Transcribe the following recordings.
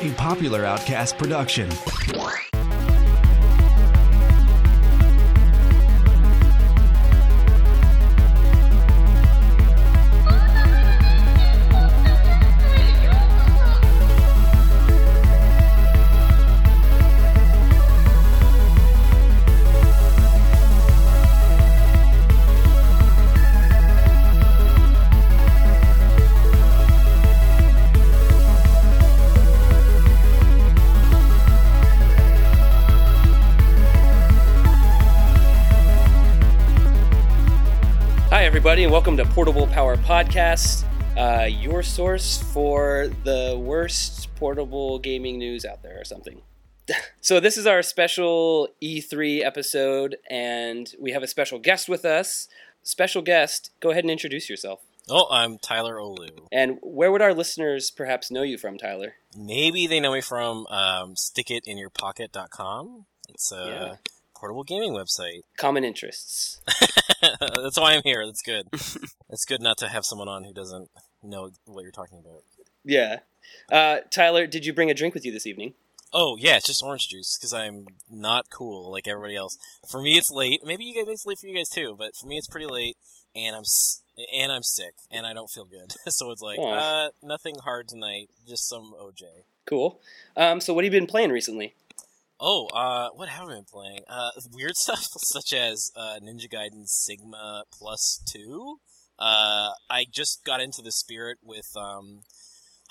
A popular Outcast production. Welcome to Portable Power Podcast, uh, your source for the worst portable gaming news out there, or something. so, this is our special E3 episode, and we have a special guest with us. Special guest, go ahead and introduce yourself. Oh, I'm Tyler Ohlew. And where would our listeners perhaps know you from, Tyler? Maybe they know me from um, stickitinyourpocket.com. It's a Yeah. portable gaming website. Common interests. That's why I'm here. That's good. it's good not to have someone on who doesn't know what you're talking about. Yeah. Uh, Tyler, did you bring a drink with you this evening? Oh, yeah, it's just orange juice because I'm not cool like everybody else. For me, it's late. Maybe you guys, it's late for you guys too, but for me, it's pretty late, and I'm and I'm sick, and I don't feel good. so it's like, uh, nothing hard tonight, just some OJ. Cool. Um, so, what have you been playing recently? Oh, uh, what have I been playing? Uh, weird stuff such as uh, Ninja Gaiden Sigma Plus Two. Uh, I just got into the spirit with um,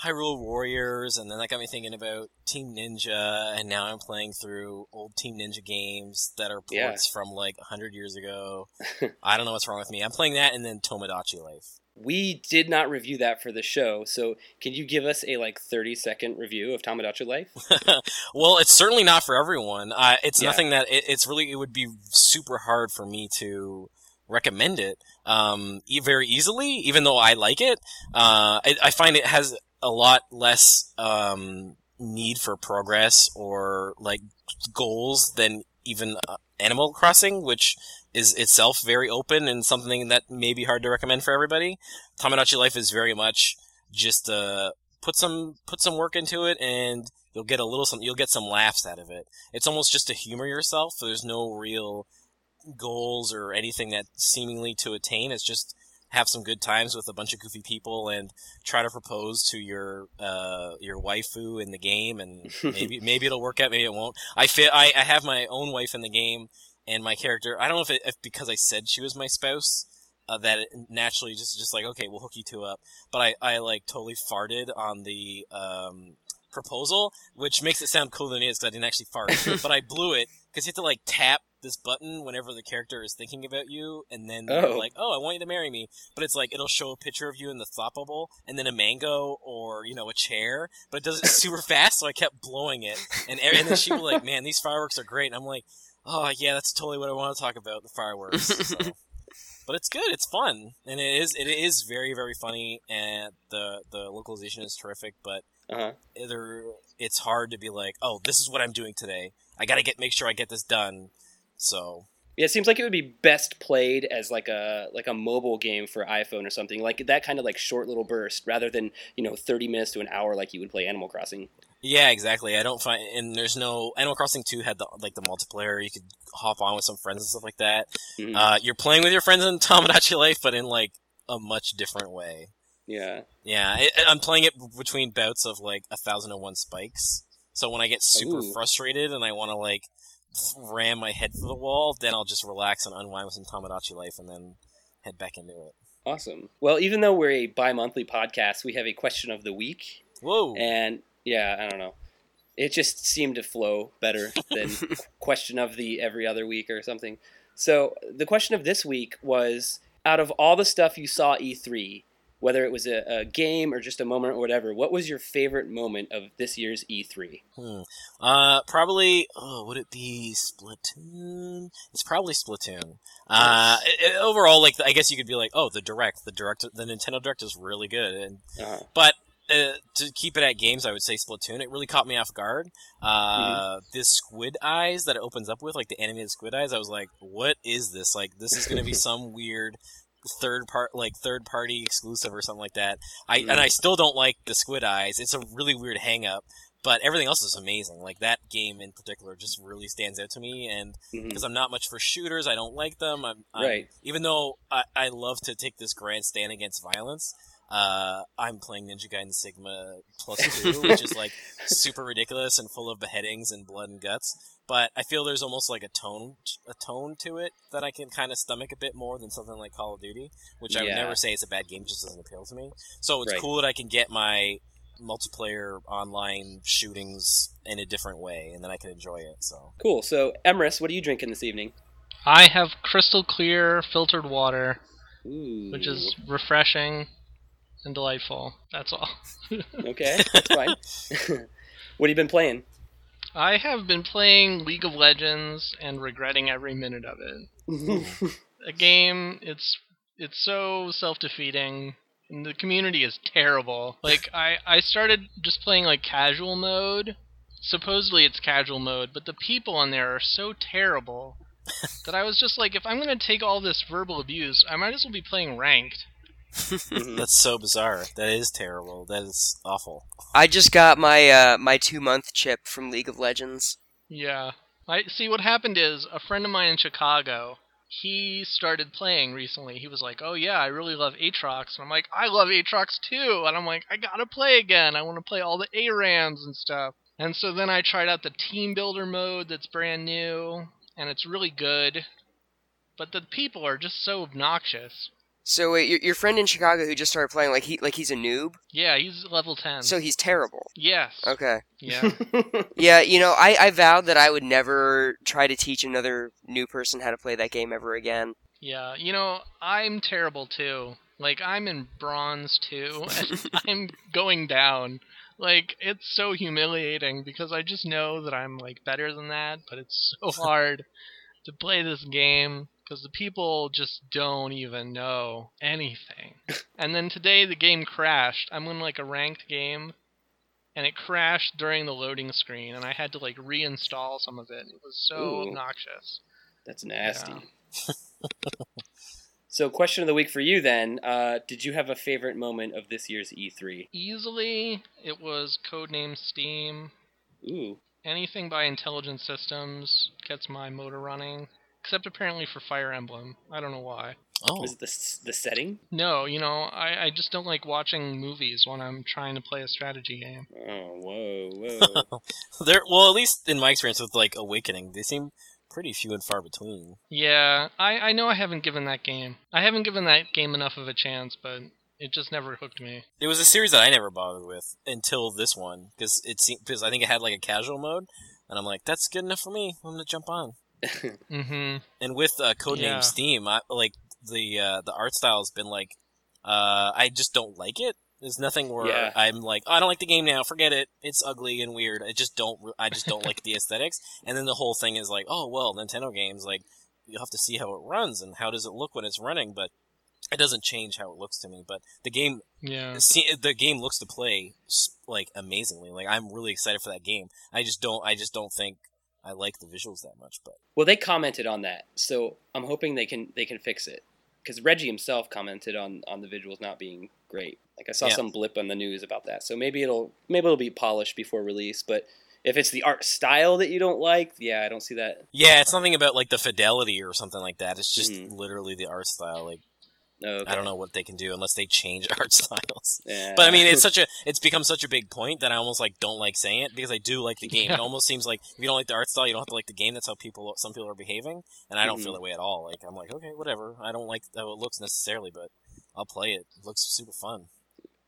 Hyrule Warriors, and then that got me thinking about Team Ninja, and now I'm playing through old Team Ninja games that are Yeah. ports from like hundred years ago. I don't know what's wrong with me. I'm playing that, and then Tomodachi Life. We did not review that for the show, so can you give us a like 30 second review of Tomodachi Life? well, it's certainly not for everyone. Uh, it's Yeah. nothing that it, it's really. It would be super hard for me to recommend it um, e- very easily, even though I like it. Uh, I, I find it has a lot less um, need for progress or like goals than even uh, Animal Crossing, which is itself very open and something that may be hard to recommend for everybody. Tomodachi Life is very much just uh, put some put some work into it and you'll get a little some you'll get some laughs out of it. It's almost just to humor yourself. There's no real goals or anything that seemingly to attain. It's just have some good times with a bunch of goofy people and try to propose to your uh, your waifu in the game and maybe maybe it'll work out maybe it won't i feel I, I have my own wife in the game and my character i don't know if, it, if because i said she was my spouse uh, that it naturally just just like okay we'll hook you two up. But i i like totally farted on the um proposal which makes it sound cooler than it is because i didn't actually fart. But i blew it because you have to like tap this button whenever the character is thinking about you and then they're Oh. like oh i want you to marry me. But it's like it'll show a picture of you in the thought bubble and then a mango or you know a chair but it does it super fast so i kept blowing it. And, and then she was like man these fireworks are great. And i'm like oh yeah that's totally what i want to talk about the fireworks so. but it's good it's fun and it is it is very very funny and the the localization is terrific but Uh-huh. there it's hard to be like oh this is what i'm doing today i gotta get make sure i get this done so Yeah, it seems like it would be best played as like a like a mobile game for iPhone or something like that kind of like short little burst rather than you know 30 minutes to an hour like you would play Animal Crossing. Yeah, exactly. I don't find, and there's no Animal Crossing Two had the like the multiplayer. You could hop on with some friends and stuff like that. Mhm. Uh, you're playing with your friends in Tomodachi Life, but in like a much different way. yeah. Yeah, I, I'm playing it between bouts of like a thousand and one spikes. So when I get super Ooh. frustrated and I want to like ram my head through the wall, then I'll just relax and unwind with some Tomodachi Life, and then head back into it. Awesome. Well, even though we're a bi-monthly podcast, we have a question of the week Whoa! and yeah, I don't know. It just seemed to flow better than question of the every other week or something. So, the question of this week was out of all the stuff you saw E3, whether it was a, a game or just a moment or whatever, what was your favorite moment of this year's E E3? Hmm. Uh, probably. Oh, would it be Splatoon? It's probably Splatoon. Uh, it, it- overall, like I guess you could be like, oh, the direct, the direct, the Nintendo Direct is really good, and Uh, but. Uh, to keep it at games, I would say Splatoon. It really caught me off guard. Uh, This squid eyes that it opens up with, like the animated squid eyes, I was like, "What is this? Like, this is going to be some weird, third part like third party exclusive or something like that. I Mm. and I still don't like the Squid Eyes. It's a really weird hang up, but everything else is amazing. Like that game in particular just really stands out to me and because I'm not much for shooters, I don't like them. I'm, I'm Right. even though I, I love to take this grand stand against violence. Uh, I'm playing Ninja Gaiden Sigma plus two, which is like super ridiculous and full of beheadings and blood and guts. But I feel there's almost like a tone, a tone to it that I can kind of stomach a bit more than something like Call of Duty, which I would never say is a bad game, just doesn't appeal to me. So it's Right. cool that I can get my multiplayer online shootings in a different way, and then I can enjoy it. So Cool. So, Emrys, what are you drinking this evening? I have crystal clear filtered water, Ooh. which is refreshing and delightful. That's all. okay. That's fine. what have you been playing? I have been playing League of Legends and regretting every minute of it. A game, it's it's so self-defeating. And the community is terrible. Like I I started just playing like casual mode. Supposedly it's casual mode, but the people on there are so terrible that I was just like if I'm going to take all this verbal abuse, I might as well be playing ranked. Mhm. that's so bizarre. That is terrible. That is awful. I just got my uh, my two month chip from League of Legends. Yeah. I see what happened is a friend of mine in Chicago, he started playing recently. He was like, "Oh yeah, I really love Aatrox." And I'm like, "I love Aatrox too." And I'm like, "I got to play again. I want to play all the ARAMs and stuff." And so then I tried out the team builder mode that's brand new and it's really good. But the people are just so obnoxious. So wait, your, your friend in Chicago who just started playing, like he like he's a noob, Yeah, he's level 10. so he's terrible. yes. Okay. Yeah. Yeah, you know, I, I vowed that I would never try to teach another new person how to play that game ever again. Yeah, you know, I'm terrible too. Like I'm in bronze too, and I'm going down. Like it's so humiliating because I just know that I'm like better than that, but it's so hard to play this game because the people just don't even know anything. And then today the game crashed. I'm in like a ranked game and it crashed during the loading screen and I had to like reinstall some of it. It was so Ooh. obnoxious. That's nasty. Yeah. so, question of the week for you then: uh, Did you have a favorite moment of this year's E E3? Easily, it was codename Steam. Ooh, Anything by Intelligent Systems gets my motor running, except apparently for Fire Emblem. I don't know why. Oh, is it the the setting? No, you know, I, I just don't like watching movies when I'm trying to play a strategy game. Oh, whoa, whoa. there. Well, at least in my experience with like Awakening, they seem pretty few and far between. Yeah, I, I know I haven't given that game. I haven't given that game enough of a chance, but it just never hooked me. It was a series that I never bothered with until this one because it seemed because I think it had like a casual mode, and I'm like, that's good enough for me. I'm gonna jump on. Mm-hmm. And with uh, codename Yeah. Steam, I, like the uh, the art style has been like, uh, I just don't like it. There's nothing where Yeah. I'm like, oh, I don't like the game now. Forget it. It's ugly and weird. I just don't. I just don't like the aesthetics. And then the whole thing is like, oh well, Nintendo games like you'll have to see how it runs and how does it look when it's running, but it doesn't change how it looks to me. But the game Yeah. the game looks to play like amazingly. Like I'm really excited for that game. I just don't. I just don't think I like the visuals that much. But well, they commented on that, so I'm hoping they can they can fix it. Because Reggie himself commented on on the visuals not being great. Like I saw Yeah. some blip on the news about that. So maybe it'll maybe it'll be polished before release. But if it's the art style that you don't like, yeah, I don't see that. yeah, it's nothing about like the fidelity or something like that. It's just Mhm. literally the art style. Like okay. I don't know what they can do unless they change art styles. Yeah. But I mean, it's such a it's become such a big point that I almost like don't like saying it because I do like the game. It almost seems like if you don't like the art style, you don't have to like the game. That's how people some people are behaving, and I don't Mhm. feel that way at all. Like I'm like, okay, whatever. I don't like how it looks necessarily, but I'll play it. It looks super fun.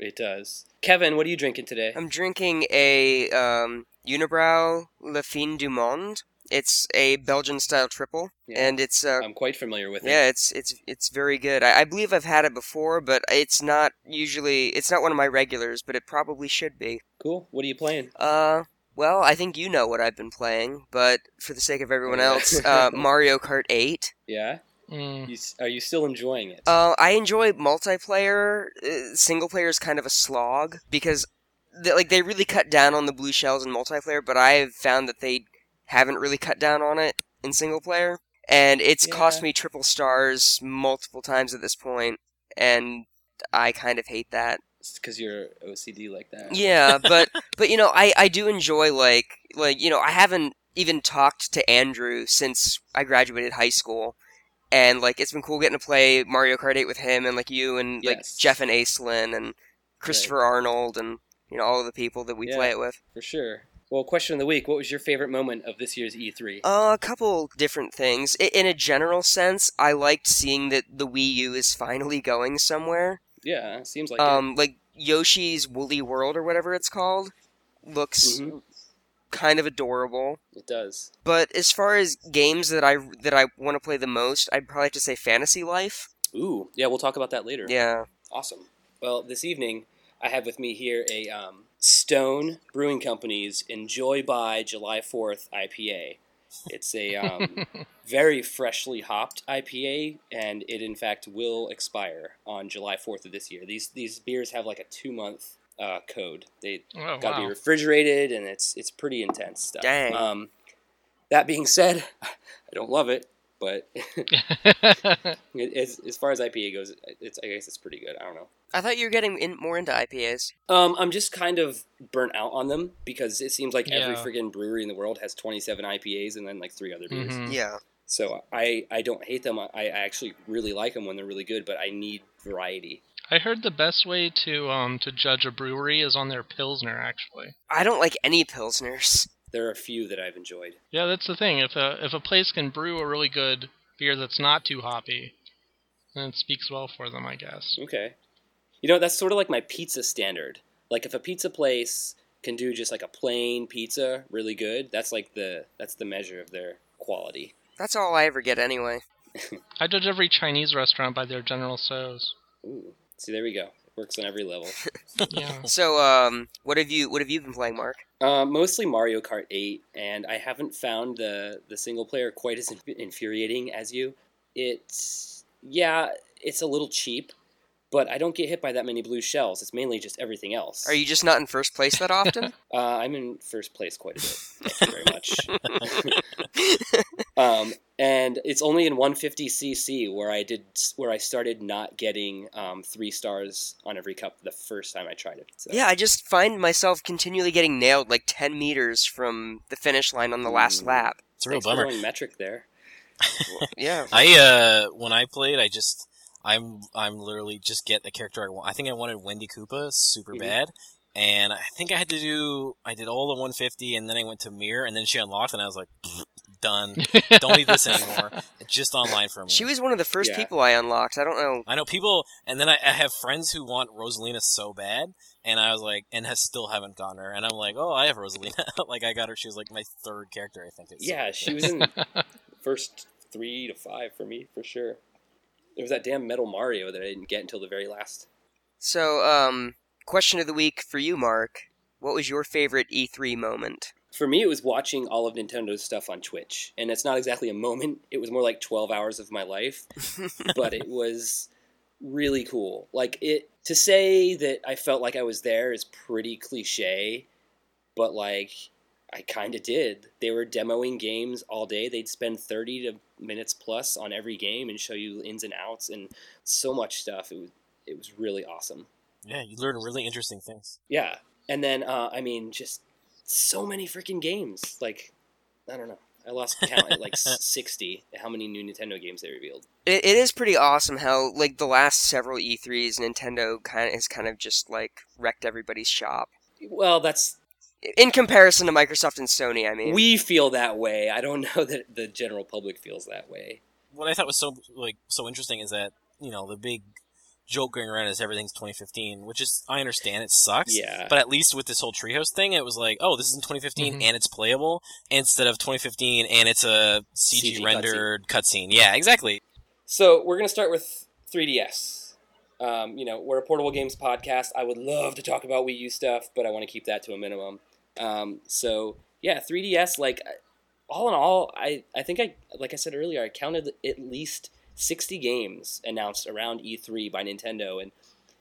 it does. Kevin, what are you drinking today? I'm drinking a um, Unibroue Le Fin du Monde. It's a Belgian style triple, Yeah. and it's uh, I'm quite familiar with it. yeah, it's it's it's very good. I, I believe I've had it before, but it's not usually it's not one of my regulars, but it probably should be. Cool. What are you playing? Uh, well, I think you know what I've been playing, but for the sake of everyone else, uh, Mario Kart 8. Yeah. Mm. You, are you still enjoying it? Uh, I enjoy multiplayer. Uh, single player is kind of a slog because, they, like, they really cut down on the blue shells in multiplayer, but I have found that they haven't really cut down on it in single player. and it's cost me triple stars multiple times at this point, and I kind of hate that. because you're OCD like that. Yeah, but but you know, I I do enjoy like like you know, I haven't even talked to Andrew since I graduated high school. And like it's been cool getting to play Mario Kart 8 with him and like you and like Yes. Jeff and Aislinn and Christopher Arnold and you know all of the people that we Yeah. play it with. for sure. Well, question of the week: What was your favorite moment of this year's E E3? Uh, a couple different things. In a general sense, I liked seeing that the Wii U is finally going somewhere. yeah, seems like Um, like Yoshi's Woolly World or whatever it's called looks it. hmm kind of adorable. It does. But as far as games that I that I want to play the most, I'd probably have to say Fantasy Life. Ooh, yeah, we'll talk about that later. Yeah. Awesome. Well, this evening I have with me here a um, Stone Brewing Company's Enjoy by July Fourth IPA. It's a um, very freshly hopped IPA, and it in fact will expire on July Fourth of this year. These these beers have like a two month uh, code. They Oh got to be refrigerated, and it's it's pretty intense stuff. Dang. Um, that being said, I don't love it, but as, as far as IPA goes, it's I guess it's pretty good. I don't know. I thought you were getting in, more into IPAs. Um, I'm just kind of burnt out on them because it seems like every Yeah. friggin' brewery in the world has 27 IPAs and then like three other beers. Mhm. Yeah. So I I don't hate them. I, I actually really like them when they're really good, but I need variety. I heard the best way to um to judge a brewery is on their pilsner. Actually, I don't like any pilsners. There are a few that I've enjoyed. yeah, that's the thing. If a if a place can brew a really good beer that's not too hoppy, then it speaks well for them, I guess. Okay. You know, that's sort of like my pizza standard. Like if a pizza place can do just like a plain pizza really good, that's like the that's the measure of their quality. That's all I ever get anyway. I judge every Chinese restaurant by their General Tso's. Ooh. See, there we go. It works on every level. Yeah. So, um, what have you what have you been playing, Marc? Uh, mostly Mario Kart 8, and I haven't found the the single player quite as infuriating as you. It's yeah, it's a little cheap, but I don't get hit by that many blue shells. It's mainly just everything else. Are you just not in first place that often? Uh, I'm in first place quite a bit. Thank you very much. um, and it's only in 150cc where I did where I started not getting um, three stars on every cup the first time I tried it. So. yeah, I just find myself continually getting nailed like 10 meters from the finish line on the last Mm. lap. It's a real Thanks bummer. going metric there. Yeah. I uh when I played, I just I'm I'm literally just get the character I want. I think I wanted Wendy Koopa super Mhm. bad, and I think I had to do I did all the 150, and then I went to Mirror, and then she unlocked, and I was like, done. Don't need this anymore. It's just online for me. She was one of the first Yeah. people I unlocked. I don't know. I know people, and then I, I have friends who want Rosalina so bad, and I was like, and has still haven't gotten her, and I'm like, oh, I have Rosalina. like I got her. She was like my third character, I think. It's Yeah, she was in first three to five for me for sure. There was that damn Metal Mario that I didn't get until the very last. So, um, question of the week for you, Marc. What was your favorite E3 moment? For me, it was watching all of Nintendo's stuff on Twitch, and it's not exactly a moment. It was more like twelve hours of my life, but it was really cool. Like it to say that I felt like I was there is pretty cliche, but like I kind of did. They were demoing games all day. They'd spend thirty to minutes plus on every game and show you ins and outs and so much stuff. It was it was really awesome. Yeah, you learn really interesting things. Yeah, and then uh, I mean, just so many freaking games. Like I don't know. I lost count at like sixty. How many new Nintendo games they revealed? It, it is pretty awesome how, like, the last several E3s, Nintendo kind of has kind of just like wrecked everybody's shop. Well, that's In comparison to Microsoft and Sony, I mean. we feel that way. I don't know that the general public feels that way. What I thought was so like so interesting is that you know the big joke going around is everything's 2015, which is I understand it sucks. Yeah. But at least with this whole treehouse thing, it was like, oh, this is in 2015 Mhm. and it's playable instead of 2015 and it's a CG, CG rendered cutscene. Yeah, exactly. So we're gonna start with 3DS. Um, you know, we're a portable games podcast. I would love to talk about Wii U stuff, but I want to keep that to a minimum. Um, so yeah, 3DS. Like all in all, I I think I like I said earlier, I counted at least 60 games announced around E3 by Nintendo, and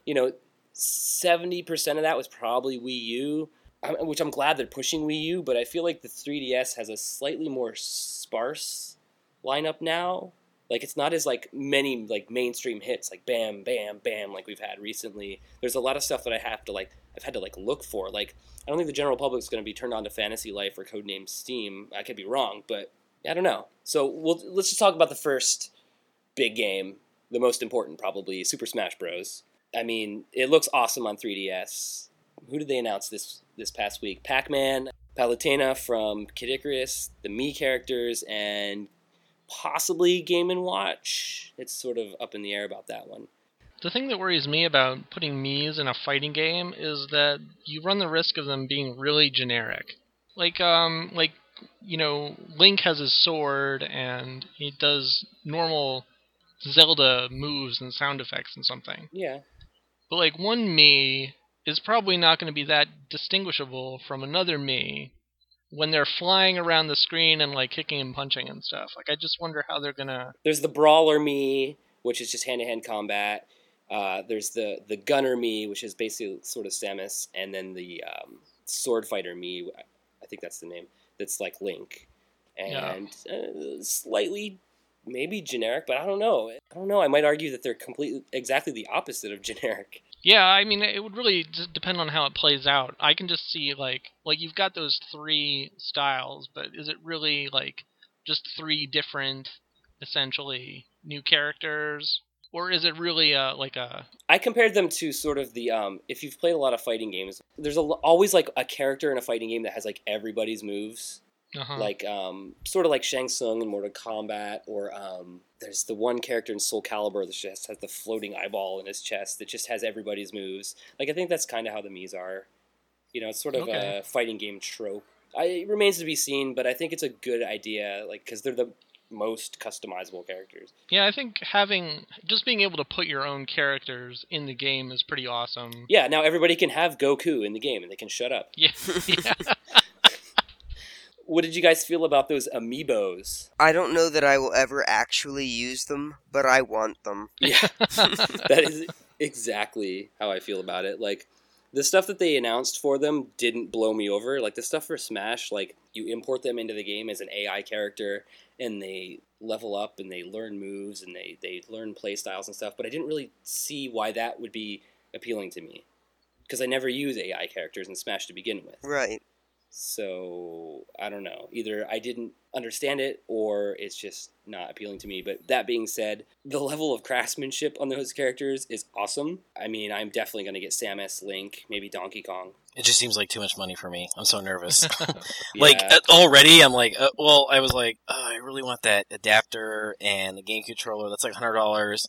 you know, 70% of that was probably Wii U. I'm- Which I'm glad they're pushing Wii U, but I feel like the 3DS has a slightly more sparse lineup now. Like it's not as like many like mainstream hits like bam bam bam like we've had recently. There's a lot of stuff that I have to like I've had to like look for. Like I don't think the general public is going to be turned on to Fantasy Life or Codename Steam. I could be wrong, but I don't know. So we'll let's just talk about the first big game, the most important probably, Super Smash Bros. I mean, it looks awesome on 3DS. Who did they announce this this past week? Pac-Man, Palutena from Kid Icarus, the Mii characters, and possibly Game and Watch. It's sort of up in the air about that one. The thing that worries me about putting Mii's in a fighting game is that you run the risk of them being really generic. Like, um, like you know, Link has his sword and he does normal Zelda moves and sound effects and something. Yeah. But like one Mii is probably not going to be that distinguishable from another Mii when they're flying around the screen and like kicking and punching and stuff. Like I just wonder how they're gonna. There's the brawler me, which is just hand to hand combat. Uh, there's the the gunner me, which is basically sort of Samus, and then the um, sword fighter me. I think that's the name. That's like Link, and yeah. uh, slightly maybe generic, but I don't know. I don't know. I might argue that they're completely exactly the opposite of generic. Yeah, I mean, it would really depend on how it plays out. I can just see like like you've got those three styles, but is it really like just three different, essentially new characters, or is it really a like a? I compared them to sort of the um. If you've played a lot of fighting games, there's a, always like a character in a fighting game that has like everybody's moves. Uh-huh. Like um, sort of like Shang Tsung in Mortal Kombat, or um, there's the one character in Soul Calibur that just has the floating eyeball in his chest that just has everybody's moves. Like I think that's kind of how the Mii's are. You know, it's sort of okay. a fighting game trope. I, it remains to be seen, but I think it's a good idea, like because they're the most customizable characters. Yeah, I think having just being able to put your own characters in the game is pretty awesome. Yeah, now everybody can have Goku in the game and they can shut up. Yeah. yeah what did you guys feel about those amiibos? I don't know that I will ever actually use them, but I want them. Yeah, that is exactly how I feel about it. Like the stuff that they announced for them didn't blow me over. Like the stuff for Smash, like you import them into the game as an AI character, and they level up and they learn moves and they they learn play styles and stuff. But I didn't really see why that would be appealing to me because I never use AI characters in Smash to begin with. Right. So I don't know. Either I didn't understand it or it's just not appealing to me. But that being said, the level of craftsmanship on those characters is awesome. I mean, I'm definitely going to get Samus, Link, maybe Donkey Kong. It just seems like too much money for me. I'm so nervous. like uh, already, I'm like, uh, well, I was like, oh, I really want that adapter and the game controller. That's like hundred dollars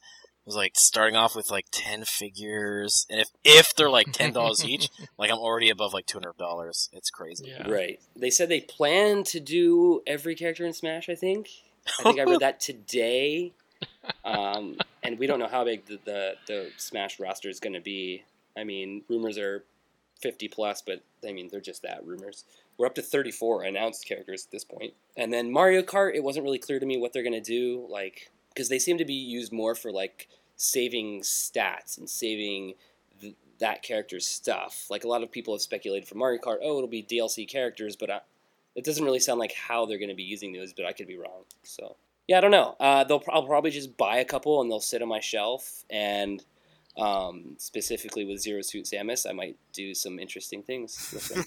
was like starting off with like 10 figures and if if they're like $10 each like i'm already above like $200 it's crazy. Yeah. right. They said they plan to do every character in smash i think. I think i read that today. Um, and we don't know how big the, the, the smash roster is going to be. I mean rumors are 50 plus but i mean they're just that rumors. We're up to 34 announced characters at this point. And then mario kart it wasn't really clear to me what they're going to do like because they seem to be used more for like saving stats and saving th- that character's stuff. Like a lot of people have speculated for Mario Kart, oh, it'll be DLC characters, but I, it doesn't really sound like how they're going to be using those. But I could be wrong. So yeah, I don't know. Uh, they'll I'll probably just buy a couple and they'll sit on my shelf. And um, specifically with Zero Suit Samus, I might do some interesting things with them.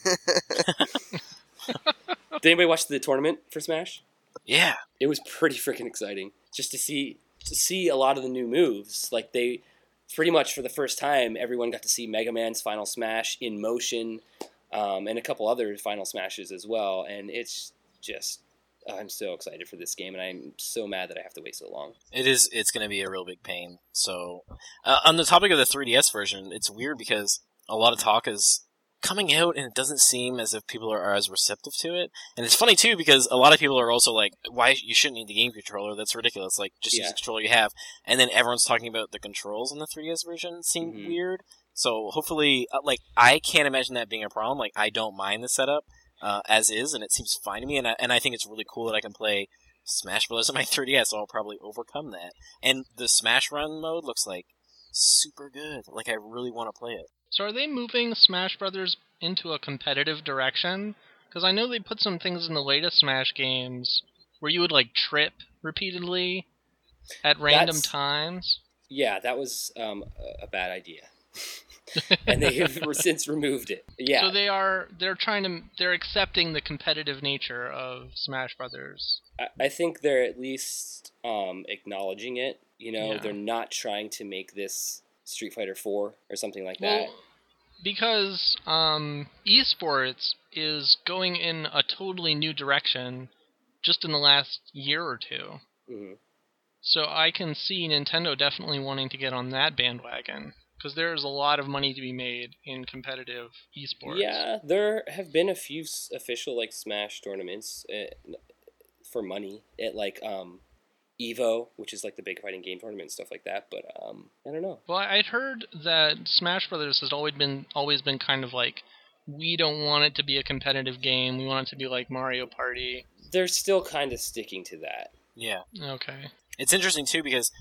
Did anybody watch the tournament for Smash? Yeah, it was pretty freaking exciting just to see to see a lot of the new moves. Like they pretty much for the first time, everyone got to see Mega Man's Final Smash in motion, um, and a couple other Final Smashes as well. And it's just I'm so excited for this game, and I'm so mad that I have to wait so long. It is. It's going to be a real big pain. So, uh, on the topic of the 3DS version, it's weird because a lot of talk is coming out and it doesn't seem as if people are, as receptive to it. And it's funny too because a lot of people are also like, "Why you shouldn't need the game controller? That's ridiculous. Like just yeah. use the controller you have." And then everyone's talking about the controls in the 3DS version seem mm-hmm. weird. So hopefully, uh, like I can't imagine that being a problem. Like I don't mind the setup uh, as is, and it seems fine to me. And I, and I think it's really cool that I can play Smash Bros. on my 3DS. So I'll probably overcome that. And the Smash Run mode looks like super good. Like I really want to play it. So are they moving Smash Brothers into a competitive direction? Because I know they put some things in the latest Smash games where you would like trip repeatedly at random That's- times. Yeah, that was um, a- bad idea, and they have since removed it. Yeah, So they are they're trying to they're accepting the competitive nature of Smash Brothers. I, I think they're at least um, acknowledging it. You know, Yeah. they're not trying to make this Street Fighter Four or something like that. Well, because um, esports is going in a totally new direction just in the last year or two. Mhm. So I can see Nintendo definitely wanting to get on that bandwagon because there's a lot of money to be made in competitive esports. Yeah, there have been a few official like Smash tournaments uh, for money at like um, Evo, which is like the big fighting game tournament and stuff like that. But um, I don't know. Well, I'd heard that Smash Brothers has always been always been kind of like we don't want it to be a competitive game. We want it to be like Mario Party. They're still kind of sticking to that. Yeah. Okay. It's interesting too because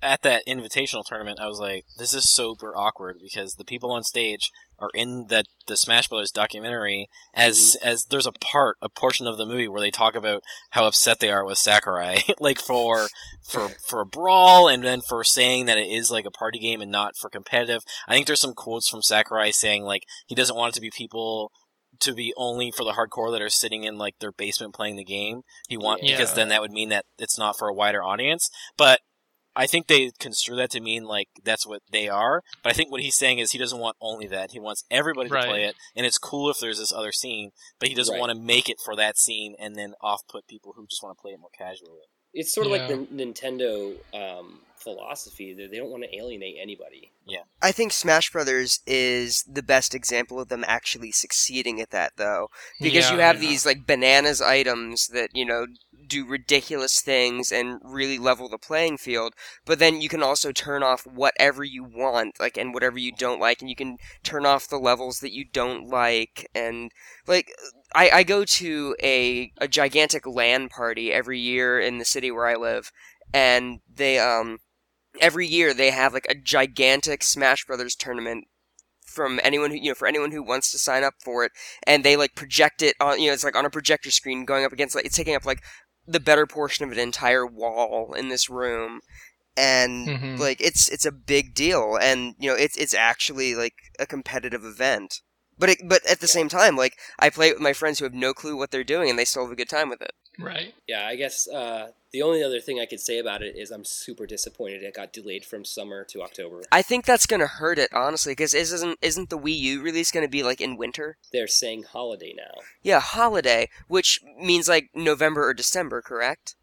at that invitational tournament, I was like, "This is super awkward," because the people on stage are in the the Smash Brothers documentary. As mm-hmm. as there's a part, a portion of the movie where they talk about how upset they are with Sakurai, like for for for a brawl, and then for saying that it is like a party game and not for competitive. I think there's some quotes from Sakurai saying like he doesn't want it to be people to be only for the hardcore that are sitting in like their basement playing the game. He want Yeah. because then that would mean that it's not for a wider audience. But I think they construe that to mean like that's what they are. But I think what he's saying is he doesn't want only that. He wants everybody to Right. play it, and it's cool if there's this other scene. But he doesn't Right. want to make it for that scene and then off put people who just want to play it more casually. It's sort of like the Nintendo um, philosophy that they don't want to alienate anybody. Yeah, I think Smash Brothers is the best example of them actually succeeding at that, though, because you have yeah. these like bananas items that you know do ridiculous things and really level the playing field. But then you can also turn off whatever you want, like and whatever you don't like, and you can turn off the levels that you don't like, and like I, I go to a a gigantic LAN party every year in the city where I live, and they um every year they have like a gigantic Smash Brothers tournament from anyone who you know for anyone who wants to sign up for it and they like project it on you know it's like on a projector screen going up against like it's taking up like the better portion of an entire wall in this room and Mhm. like it's it's a big deal and you know it's it's actually like a competitive event but it, but at the same time like I play it with my friends who have no clue what they're doing and they still have a good time with it Right. Yeah, I guess uh, the only other thing I could say about it is I'm super disappointed it got delayed from summer to October. I think that's gonna hurt it honestly because isn't isn't the Wii U release gonna be like in winter They're saying holiday now. Yeah, holiday, which means like November or December, correct?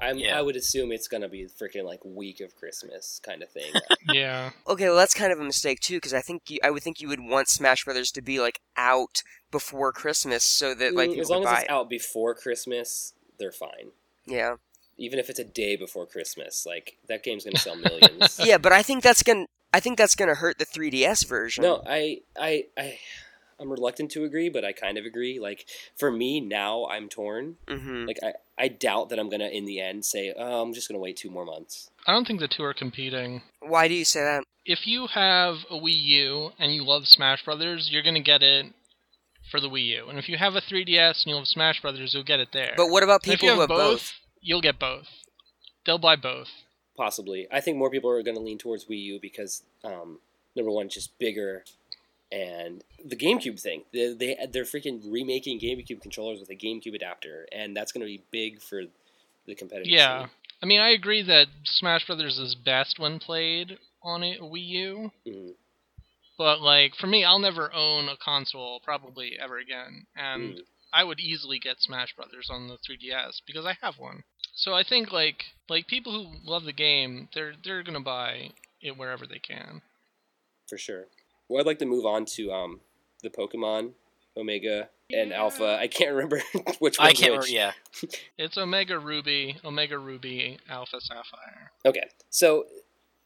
I'm, Yeah. I would assume it's gonna be freaking like week of Christmas kind of thing. Yeah. Okay, well that's kind of a mistake too, because I think you, I would think you would want Smash Brothers to be like out before Christmas, so that like Mm, as long as it's it. out before Christmas, they're fine. Yeah, Even if it's a day before Christmas, like that game's gonna sell millions. yeah, but I think that's gonna I think that's gonna hurt the 3DS version. No, I, I, I, I'm reluctant to agree, but I kind of agree. Like for me now, I'm torn. hmm Like I, I doubt that I'm gonna in the end say, oh, I'm just gonna wait two more months. I don't think the two are competing. Why do you say that? If you have a Wii U and you love Smash Brothers, you're gonna get it for the Wii U. And if you have a 3DS and you love Smash Brothers, you'll get it there. But what about And if people you who have have both? you'll get both. They'll buy both. Possibly, I think more people are gonna lean towards Wii U because um, number one, just bigger, and the GameCube thing. They, they they're freaking remaking GameCube controllers with a GameCube adapter, and that's gonna be big for the competitive. Yeah. scene. I mean, I agree that Smash Brothers is best when played on a Wii U, Mhm. but like for me, I'll never own a console probably ever again, and Mm. I would easily get Smash Brothers on the 3DS because I have one. So I think like like people who love the game, they're they're gonna buy it wherever they can. for sure. Well, I'd like to move on to um, the Pokemon Omega and Alpha. I can't remember which one. I can't. Which. Remember, yeah. It's Omega Ruby, Omega Ruby, Alpha Sapphire. Okay, so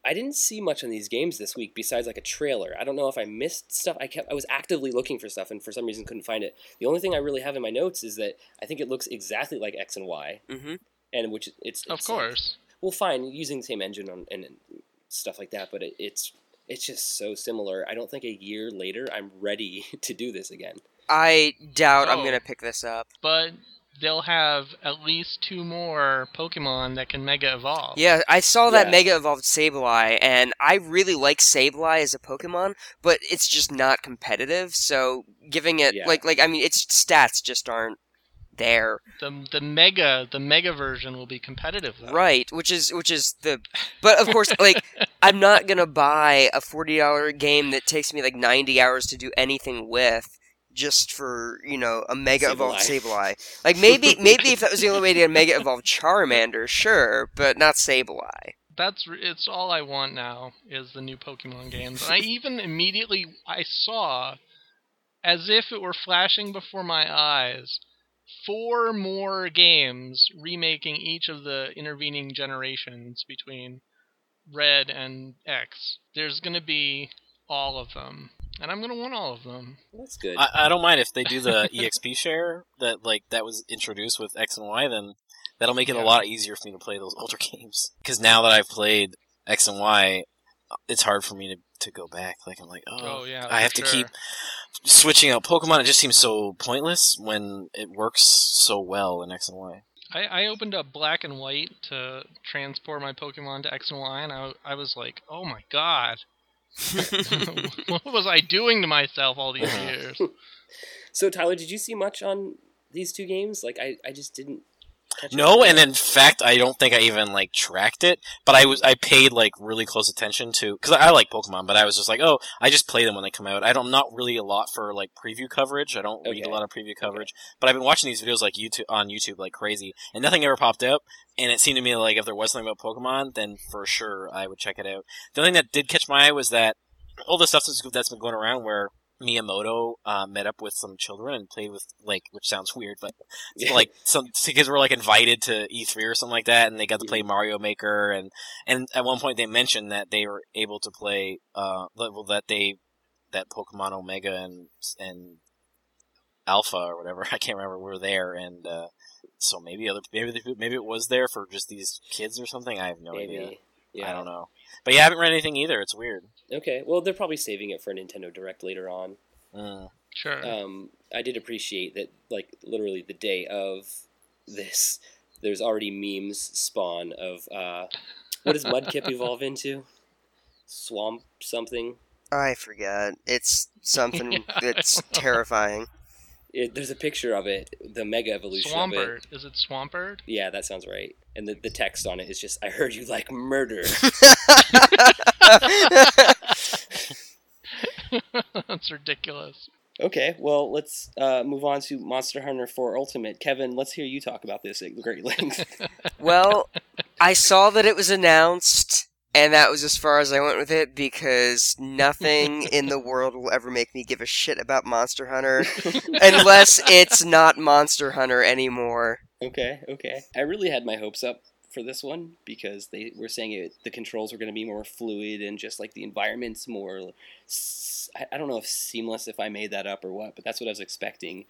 I didn't see much on these games this week besides like a trailer. I don't know if I missed stuff. I kept I was actively looking for stuff and for some reason couldn't find it. The only thing I really have in my notes is that I think it looks exactly like X and Y, hmm and which it's, Of it's, like- course. well, fine, using the same engine on, and, and stuff like that, but it, it's it's just so similar. I don't think a year later I'm ready to do this again. I doubt I'm Oh. gonna pick this up. But they'll have at least two more Pokemon that can Mega Evolve. Yeah, I saw that Yeah. Mega Evolved Sableye, and I really like Sableye as a Pokemon, but it's just not competitive. So giving it Yeah. like like I mean, its stats just aren't there, The the Mega the Mega version will be competitive though. right? Which is which is the, but of course, like I'm not gonna buy a forty dollar game that takes me like ninety hours to do anything with. Just for you know a mega evolved Sableye. Sableye, like maybe maybe if that was the only way to get a mega evolved Charmander, sure, but not Sableye. That's it's all I want now is the new Pokemon games. And I even immediately I saw as if it were flashing before my eyes four more games remaking each of the intervening generations between Red and X. There's going to be all of them. And I'm going to want all of them. That's good. I, I don't mind if they do the exp share that like that was introduced with X and Y. Then that'll make it Yeah. a lot easier for me to play those older games. Because now that I've played X and Y, it's hard for me to, to go back. Like I'm like, oh, Oh, yeah. I for have to sure. keep switching out Pokemon. It just seems so pointless when it works so well in X and Y. I, I opened up Black and White to transport my Pokemon to X and Y, and I, I was like, oh my god. what was I doing to myself all these years? so Tyler, did you see much on these two games? Like I, I just didn't. No, and in fact, I don't think I even like tracked it. But I was I paid like really close attention to because I like Pokemon, but I was just like, oh, I just play them when they come out. I don't I'm not really a lot for like preview coverage. I don't read a lot of preview coverage, but I've been watching these videos like YouTube on YouTube like crazy, and nothing ever popped up. And it seemed to me like if there was something about Pokemon, then for sure I would check it out. The only thing that did catch my eye was that all the stuff that's, that's been going around where Miyamoto uh, met up with some children and played with like, which sounds weird, but Yeah. like some kids were like invited to E3 or something like that, and they got to play Mario Maker, and and at one point they mentioned that they were able to play uh well that they that Pokemon Omega and and Alpha or whatever I can't remember were there, and uh, so maybe other maybe maybe it was there for just these kids or something. I have no maybe. idea. Yeah. I don't know, but yeah, I haven't read anything either. It's weird. Okay. Well, they're probably saving it for a Nintendo Direct later on. Mm. Sure. Um, I did appreciate that, like literally the day of this, there's already memes spawn of uh, what does Mudkip evolve into? Swamp something. I forget. It's something that's terrifying. It, there's a picture of it, the mega evolution of it. Swampert. Is it Swampert? Yeah, that sounds right. And the, the text on it is just, "I heard you like murder." That's ridiculous. okay, well, let's uh, move on to Monster Hunter 4 Ultimate. Kevin, let's hear you talk about this at great length. Well, I saw that it was announced, and that was as far as I went with it because nothing in the world will ever make me give a shit about Monster Hunter unless it's not Monster Hunter anymore. Okay, okay. I really had my hopes up for this one because they were saying it, the controls were going to be more fluid and just like the environment's more. I don't know if seamless if I made that up or what, but that's what I was expecting.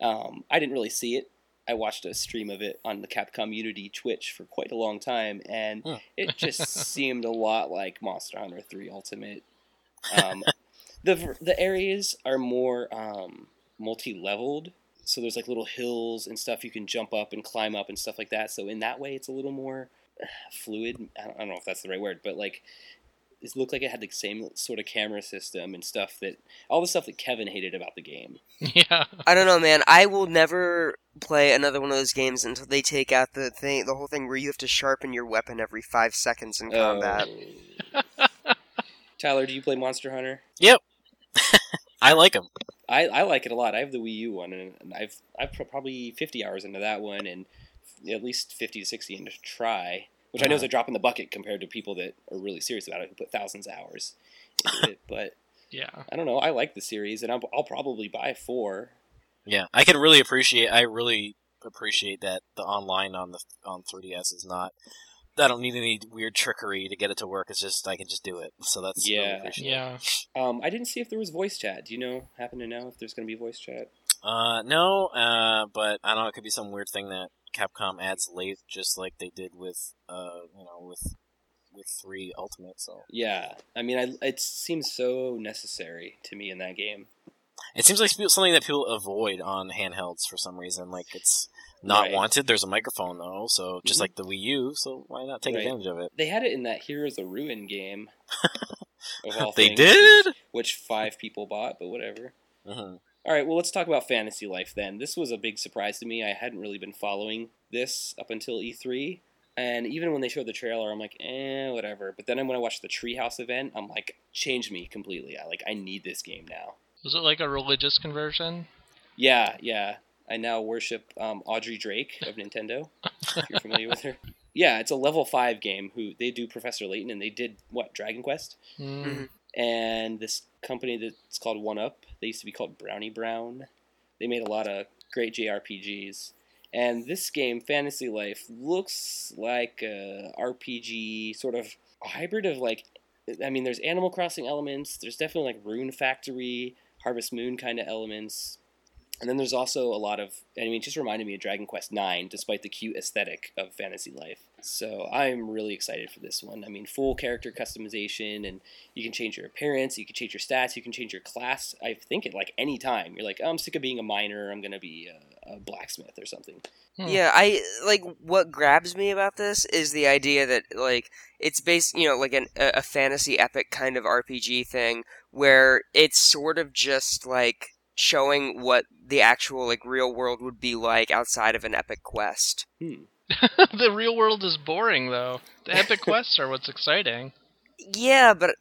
Um, I didn't really see it. I watched a stream of it on the Capcom Unity Twitch for quite a long time, and Huh. it just seemed a lot like Monster Hunter 3 Ultimate. Um, the the areas are more um, multi-leveled so there's like little hills and stuff you can jump up and climb up and stuff like that so in that way it's a little more uh, fluid i don't, I don't know if that's the right word but like it looked like it had the same sort of camera system and stuff that all the stuff that kevin hated about the game Yeah. I don't know, man. I will never play another one of those games until they take out the thing, the whole thing where you have to sharpen your weapon every five seconds in oh. combat. Oh. tyler do you play monster hunter Yep. I like them. I, I like it a lot. I have the Wii U one, and and I've I've probably 50 hours into that one, and at least 50 to 60 into Tri, which I know is a drop in the bucket compared to people that are really serious about it who put thousands of hours into it. But Yeah. I don't know. I like the series, and I'll, I'll probably buy four. Yeah, I can really appreciate. I really appreciate that the online on the on 3ds is not. I don't need any weird trickery to get it to work. It's just I can just do it. So that's Yeah. appreciated. Yeah. Um, I didn't see if there was voice chat. Do you know? Happen to know if there's going to be voice chat? Uh, no, uh, but I don't know. It could be some weird thing that Capcom adds late, just like they did with, uh, you know, with with three Ultimate. So Yeah. I mean, I, it seems so necessary to me in that game. it seems like something that people avoid on handhelds for some reason. Like it's not Right. wanted. There's a microphone though, so just Mhm. like the Wii U, so why not take Right. advantage of it? They had it in that Heroes of Ruin game. of They things, did. Which five people bought, but whatever. hmm All right, well, let's talk about Fantasy Life then. This was a big surprise to me. I hadn't really been following this up until E3. And even when they showed the trailer, I'm like, eh, whatever. But then when I watched the Treehouse event, I'm like, changed me completely. I like, I need this game now. Was it like a religious conversion? Yeah, yeah. I now worship um, Audrey Drake of Nintendo. if you're familiar with her. Yeah, it's a level five game. Who they do Professor Layton, and they did what Dragon Quest. Mm. And this company that's called One Up. They used to be called Brownie Brown. They made a lot of great JRPGs. And this game, Fantasy Life, looks like a RPG sort of a hybrid of like, I mean, there's Animal Crossing elements. There's definitely like Rune Factory, Harvest Moon kind of elements. And then there's also a lot of, I mean, it just reminded me of Dragon Quest IX, despite the cute aesthetic of Fantasy Life. So I'm really excited for this one. I mean, full character customization, and you can change your appearance, you can change your stats, you can change your class. I think at like any time. You're like, oh, I'm sick of being a miner, I'm gonna be a, a blacksmith or something. Hmm. Yeah, I like what grabs me about this is the idea that like it's based, you know, like an, a, a fantasy epic kind of RPG thing where it's sort of just like showing what the actual like real world would be like outside of an epic quest. Hmm. the real world is boring though. The epic quests are what's exciting. Yeah, but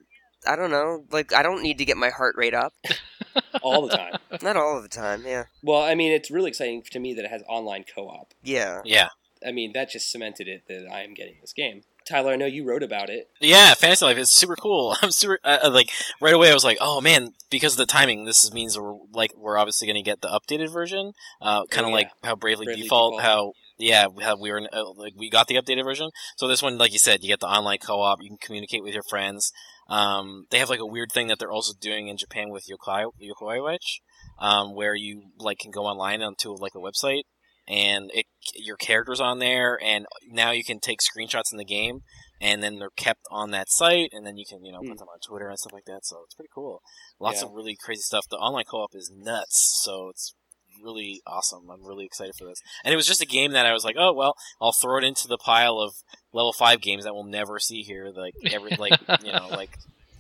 I don't know. Like I don't need to get my heart rate up. All the time. Not all of the time. Yeah. well, I mean, it's really exciting to me that it has online co-op. Yeah. Yeah, I mean, that just cemented it that I am getting this game. Tyler, I know you wrote about it. yeah. Fantasy Life is super cool. I'm super uh, uh, like right away. I was like, oh man, because of the timing, this means we're like we're obviously going to get the updated version. Uh, kind of Oh, yeah. like how Bravely, Bravely Default, Default. how yeah, how we were in, uh, like we got the updated version. So this one, like you said, you get the online co-op. You can communicate with your friends. Um, they have like a weird thing that they're also doing in Japan with Yokai Yokoiwatch, um, where you like can go online onto like a website and it your character's on there, and now you can take screenshots in the game, and then they're kept on that site, and then you can you know Hmm. put them on Twitter and stuff like that. So it's pretty cool. Lots Yeah. of really crazy stuff. The online co-op is nuts, so it's really awesome. I'm really excited for this. And it was just a game that I was like, oh well, I'll throw it into the pile of level five games that we'll never see here. Like every like you know like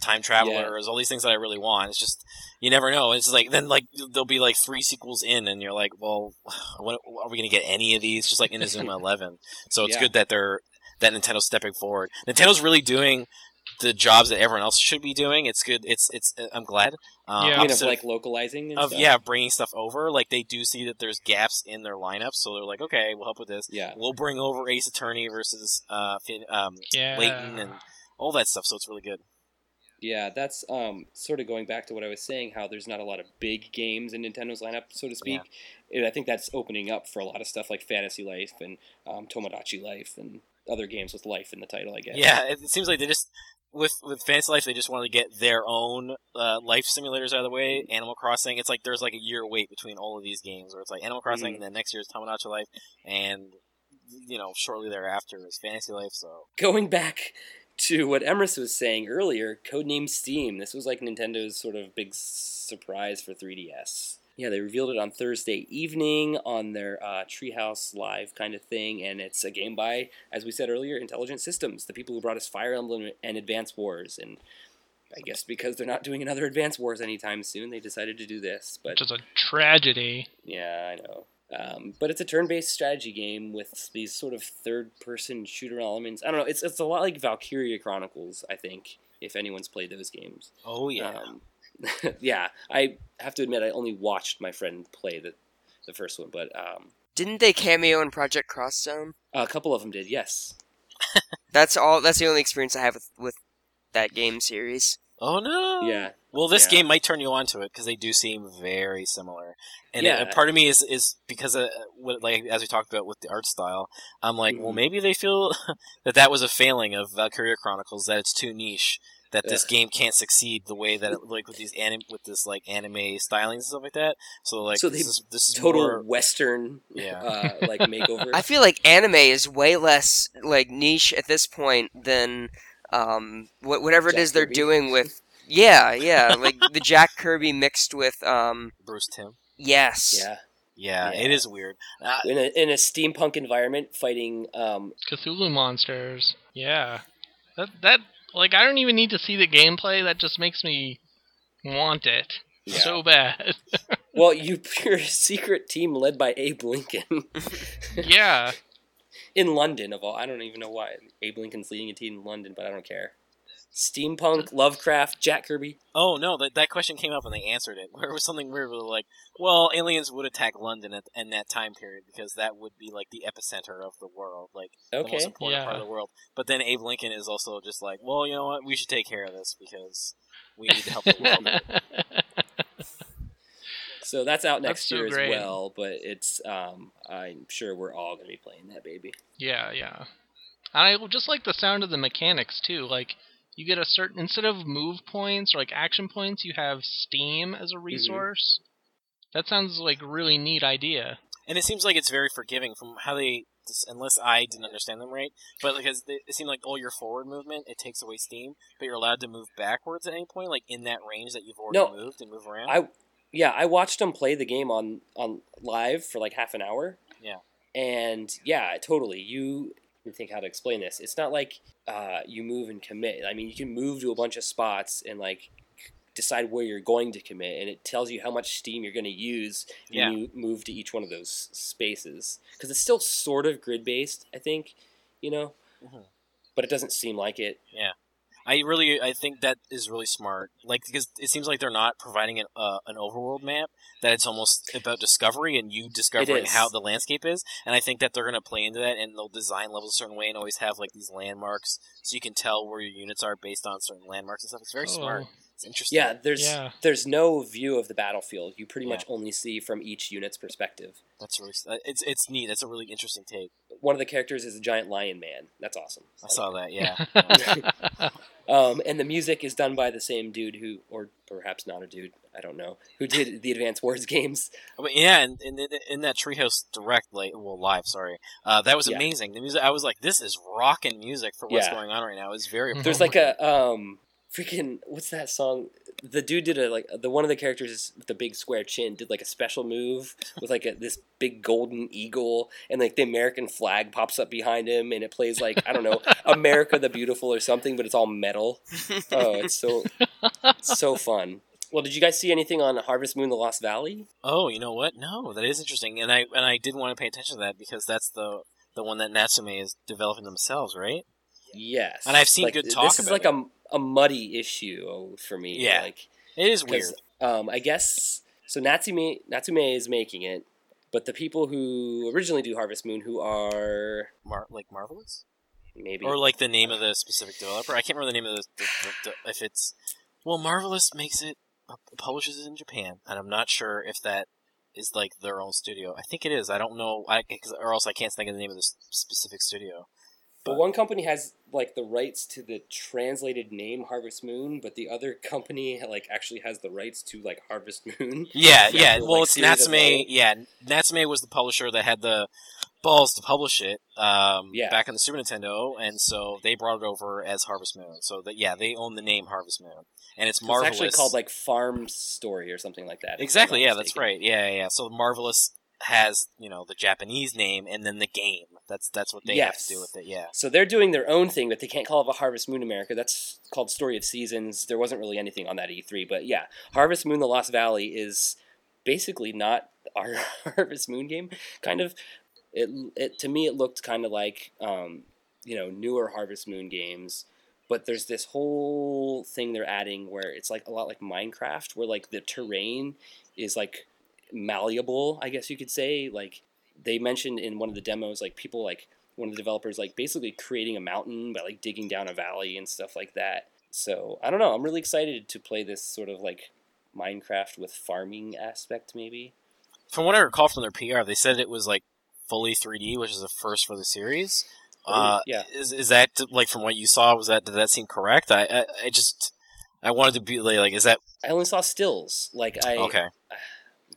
time travelers, all these things that I really want. It's just you never know. It's like then like there'll be like three sequels in, and you're like, well, when, are we gonna get any of these? Just like in Inazuma Eleven. So it's Yeah. good that they're that Nintendo's stepping forward. Nintendo's really doing the jobs that everyone else should be doing. It's good. It's it's. I'm glad. Uh, Yeah. Of like localizing and of stuff. yeah, bringing stuff over. Like they do see that there's gaps in their lineup, so they're like, okay, we'll help with this. yeah. We'll bring over Ace Attorney versus uh, Fin- um, Yeah. Layton and all that stuff. So it's really good. Yeah, that's um, sort of going back to what I was saying, how there's not a lot of big games in Nintendo's lineup, so to speak. And I think that's opening up for a lot of stuff like Fantasy Life and um, Tomodachi Life and other games with life in the title, I guess. Yeah, it, seems like they just with with Fantasy Life they just wanted to get their own uh, life simulators out of the way. Animal Crossing, it's like there's like a year wait between all of these games, where it's like Animal Crossing, Mhm. and then next year's Tomodachi Life, and you know shortly thereafter is Fantasy Life. So Going back to what Emrys was saying earlier, codename Steam. This was like Nintendo's sort of big surprise for 3DS. Yeah, they revealed it on Thursday evening on their uh, Treehouse Live kind of thing, and it's a game by, as we said earlier, Intelligent Systems, the people who brought us Fire Emblem and Advance Wars. And I guess because they're not doing another Advance Wars anytime soon, they decided to do this. But Which is a tragedy. yeah, I know. Um, but it's a turn-based strategy game with these sort of third-person shooter elements. I don't know. It's it's a lot like Valkyria Chronicles. I think if anyone's played those games. oh yeah, Um, yeah. I have to admit I only watched my friend play the the first one, but um, Didn't they cameo in Project Cross Zone? a couple of them did. Yes. That's all. That's the only experience I have with, with that game series. Oh no, Yeah. Well, this Yeah. game might turn you on to it because they do seem very similar. And Yeah. it, part of me is is because of what, like as we talked about with the art style, I'm like, well, Mhm. maybe they feel that that was a failing of Valkyria Chronicles that it's too niche. That this Ugh. game can't succeed the way that it, like with these anim- with this like anime stylings and stuff like that. So like So this they is this is Total more, Western. Yeah. Uh, like makeover. I feel like anime is way less like niche at this point than um wh- whatever it Jack is they're Kirby. doing with. Yeah, yeah, like the Jack Kirby mixed with um Bruce Timm. yes. yeah. Yeah, Yeah. it is weird. Uh, in a in a steampunk environment, fighting. Um, Cthulhu monsters. Yeah. That that like I don't even need to see the gameplay. That just makes me want it Yeah. so bad. well, you you're a secret team led by Abe Lincoln yeah. In London. Of all, I don't even know why Abe Lincoln's leading a team in London, but I don't care. Steampunk, Lovecraft, Jack Kirby. oh no, that that question came up and they answered it. Where it was something weird, where like, well, aliens would attack London at in that time period because that would be like the epicenter of the world, like the most Okay, important part of the world. But then Abe Lincoln is also just like, well, you know what, we should take care of this because we need to help the world. so that's out That's next so year great. as well. But it's um, I'm sure we're all gonna be playing that baby. yeah, yeah. And I just like the sound of the mechanics too. Like you get a certain instead of move points or like action points, you have steam as Mm-hmm. a resource. That sounds like a really neat idea. and it seems like it's very forgiving from how they unless i didn't understand them right but because they, it seemed like all your forward movement it takes away steam but you're allowed to move backwards at any point like in that range that you've already No, moved and move around I yeah, I watched him play the game on on live for like half an hour. Yeah. And yeah, totally. You think how to explain this. It's not like uh, you move and commit. I mean, you can move to a bunch of spots and like decide where you're going to commit, and it tells you how much steam you're going to use when Yeah. you move to each one of those spaces. Because it's still sort of grid based, I think. You know. Mhm. But it doesn't seem like it. I really, I think that is really smart. Like because it seems like they're not providing an uh, an overworld map. That it's almost about discovery and you discovering how the landscape is. And I think that they're going to play into that, and they'll design levels a certain way, and always have like these landmarks, so you can tell where your units are based on certain landmarks and stuff. It's very smart. It's interesting. Yeah, there's Yeah. there's no view of the battlefield. You pretty Yeah. much only see from each unit's perspective. that's really uh, it's it's neat. That's a really interesting take. One of the characters is a giant lion man. That's awesome. I saw that. Yeah. Um, and the music is done by the same dude who, or perhaps not a dude, I don't know, who did the Advanced Wars games. But yeah, and in, in, in that Treehouse Direct, like, well, live, sorry, uh, that was Yeah. amazing. The music, I was like, this is rocking music for what's Yeah. going on right now. It's very. Mhm. There's like a um, freaking what's that song? The dude did a like the one of the characters with the big square chin did like a special move with like a, this big golden eagle and like the American flag pops up behind him and it plays like I don't know America the Beautiful or something, but it's all metal. Oh, it's so so fun. Well, did you guys see anything on Harvest Moon: The Lost Valley? Oh, you know what? No, that is interesting, and I and I did want to pay attention to that because that's the the one that Natsume is developing themselves, right? Yes, And I've seen Like, good talk This is about like a a muddy issue for me. Yeah. like It is weird. Um, I guess so. Natsume Natsume is making it, but the people who originally do Harvest Moon, who are Mar- like marvelous, maybe or like the name of the specific developer. I can't remember the name of the, the, the, if it's well, marvelous makes it uh, publishes it in Japan, and I'm not sure if that is like their own studio. I think it is. I don't know, I, or else I can't think of the name of the specific studio. But one company has like the rights to the translated name Harvest Moon, but the other company like actually has the rights to like Harvest Moon. Yeah, yeah. actual, Well, it's series as a Natsume. Yeah, Natsume was the publisher that had the balls to publish it. Um, Yeah. back on the Super Nintendo, and so they brought it over as Harvest Moon. So that yeah, they own the name Harvest Moon, and it's It's marvelous. actually called like Farm Story or something like that. exactly. Yeah, that's right. Yeah, yeah, yeah. So marvelous has you know the Japanese name and then the game. That's that's what they have to do with it. Yeah. So they're doing their own thing, but they can't call it a Harvest Moon America. That's called Story of Seasons. There wasn't really anything on that E3, but yeah, Harvest Moon: The Lost Valley is basically not our Harvest Moon game. Kind of, it, it to me it looked kind of like um, you know newer Harvest Moon games. But there's this whole thing they're adding where it's like a lot like Minecraft, where like the terrain is like malleable, I guess you could say. Like they mentioned in one of the demos, like people like one of the developers like basically creating a mountain by like digging down a valley and stuff like that. So I don't know. I'm really excited to play this sort of like Minecraft with farming aspect, maybe. From what I recall from their PR, they said it was like fully 3D, which is a first for the series. Uh, yeah. Is is that like from what you saw? Was that did that seem correct? I I, I just I wanted to be like, like is that I only saw stills. Like I okay?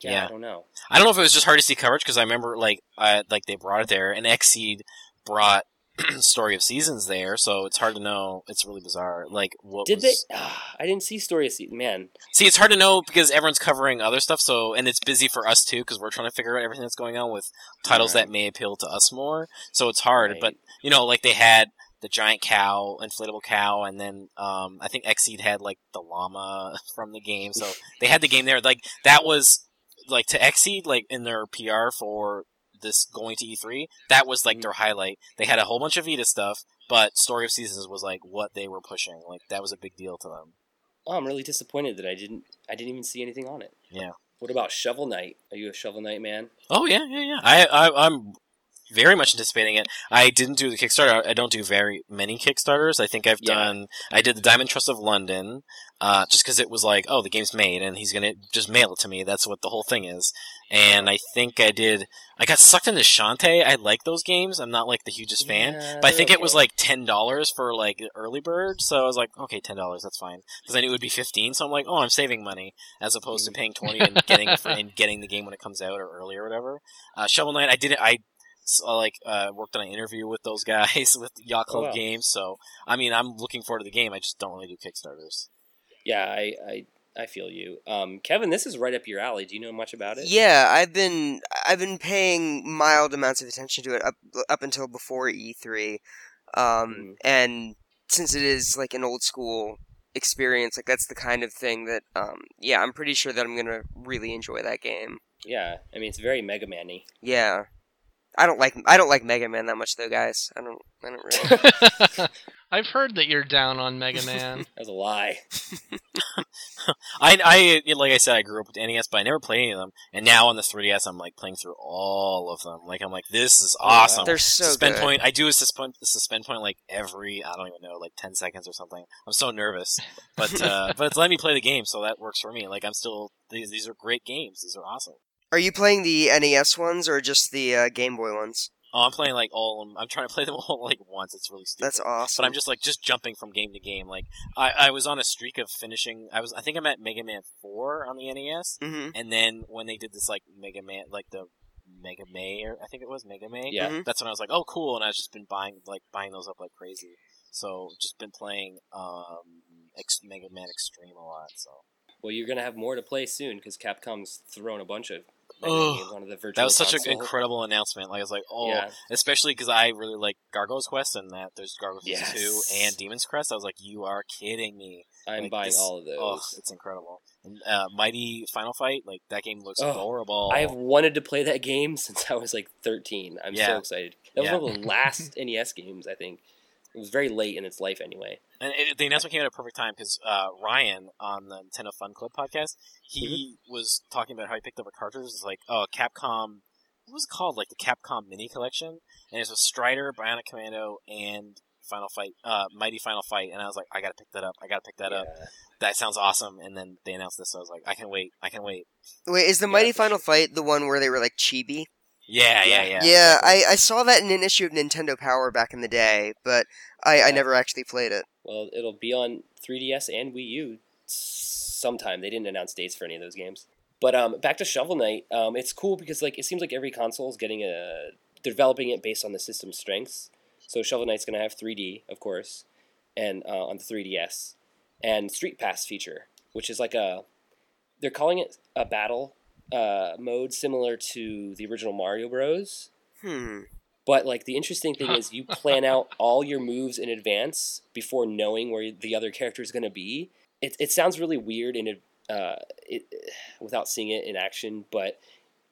Yeah, Yeah. I don't know. I don't know if it was just hard to see coverage because I remember like I like they brought it there and Xseed brought Story of Seasons there, so it's hard to know. It's really bizarre. Like what Did was... they? Ah, I didn't see Story of Seasons. Man, See, it's hard to know because everyone's covering other stuff, so and it's busy for us too because we're trying to figure out everything that's going on with titles Right. that may appeal to us more. So it's hard, Right. but you know, like they had the giant cow, inflatable cow, and then um, I think Xseed had like the llama from the game. So they had the game there. Like that was like to Xseed like in their PR for this going to E3, that was like Mhm. their highlight. They had a whole bunch of Vita stuff, but Story of Seasons was like what they were pushing. Like that was a big deal to them. oh, I'm really disappointed that I didn't. I didn't even see anything on it. Yeah. What about Shovel Knight? Are you a Shovel Knight man? Oh yeah, yeah, yeah. I, I I'm very much anticipating it. I didn't do the Kickstarter. I don't do very many Kickstarters. I think I've Yeah. done. I did the Diamond Trust of London, uh, just because it was like, oh, the game's made, and he's gonna just mail it to me. That's what the whole thing is. And I think I did. I got sucked into Shantae. I like those games. I'm not like the hugest fan. Yeah, But I think it was like ten dollars for like early bird, so I was like, okay, ten dollars, that's fine, because I knew it would be fifteen. So I'm like, oh, I'm saving money as opposed Mm. to paying twenty and getting and getting the game when it comes out or early or whatever. Uh, Shovel Knight, I did it. I s- uh, like uh, worked on an interview with those guys with Yacht Club Oh, wow. Games, so I mean, I'm looking forward to the game. I just don't really do Kickstarters. Yeah, I, I, I feel you. Um, Kevin, this is right up your alley. Do you know much about it? Yeah, I've been I've been paying mild amounts of attention to it up up until before E3, um, Mhm. and since it is like an old school experience, like that's the kind of thing that, um, yeah, I'm pretty sure that I'm gonna really enjoy that game. Yeah, I mean it's very Mega Man-y. Yeah, I don't like I don't like Mega Man that much though, guys. I don't I don't really. I've heard that you're down on Mega Man. That's a lie. I, I, like I said, I grew up with NES, but I never played any of them. And now on the 3DS, I'm like playing through all of them. Like I'm like, this is Oh, wow. awesome. They're so suspend good. point. I do a suspend suspend point like every I don't even know like ten seconds or something. I'm so nervous, but uh, but it's letting me play the game, so that works for me. Like I'm still these these are great games. These are awesome. Are you playing the NES ones or just the uh, Game Boy ones? Oh, I'm playing like all. of them. I'm trying to play them all like once. It's really stupid. That's awesome. But I'm just like just jumping from game to game. Like I, I was on a streak of finishing. I was I think I'm at Mega Man Four on the NES, hmm and then when they did this like Mega Man like the Mega May or I think it was Mega May. Yeah. Mhm. that's when I was like, oh, cool, and I've just been buying like buying those up like crazy. So just been playing um Ex- Mega Man Extreme a lot. So Well, you're gonna have more to play soon because Capcom's thrown a bunch of Oh, Man the virtual that was such an incredible announcement. Like I was like, oh, Yeah, especially because I really like Gargoyle's Quest and that there's Gargoyle's Yes. Two and Demon's Crest. I was like, you are kidding me. I'm Like, buying this- all of those. Oh, it's incredible. And uh, Mighty Final Fight, like that game looks Oh, adorable. I have wanted to play that game since I was like 13. I'm Yeah. so excited. That was Yeah. one of the last NES games, I think. It was very late in its life, anyway. And it, the announcement came at a perfect time because uh, Ryan on the Nintendo Fun Club podcast, he Mm-hmm. was talking about how he picked up a cartridge. It's like, oh, Capcom, what was it called? Like the Capcom Mini Collection, and it's with Strider, Bionic Commando, and Final Fight, uh, Mighty Final Fight. And I was like, I gotta pick that up. I gotta pick that up. That sounds awesome. And then they announced this, so I was like, I can wait. I can wait. Wait, is the Yeah, Mighty for Final Fight the one where they were like chibi? Yeah, yeah, Yeah. yeah. Yeah. I, I saw that in an issue of Nintendo Power back in the day, but I, I never actually played it. Well, it'll be on 3DS and Wii U sometime. They didn't announce dates for any of those games. But um, back to Shovel Knight, um, it's cool because like it seems like every console is getting a developing it based on the system's strengths. So Shovel Knight's going to have 3D, of course, and uh, on the 3DS, and Street Pass feature, which is like a they're calling it a battle uh, mode similar to the original Mario Bros. Hmm. But like the interesting thing is you plan out all your moves in advance before knowing where the other character is going to be. It, it sounds really weird in it, uh, it, without seeing it in action, but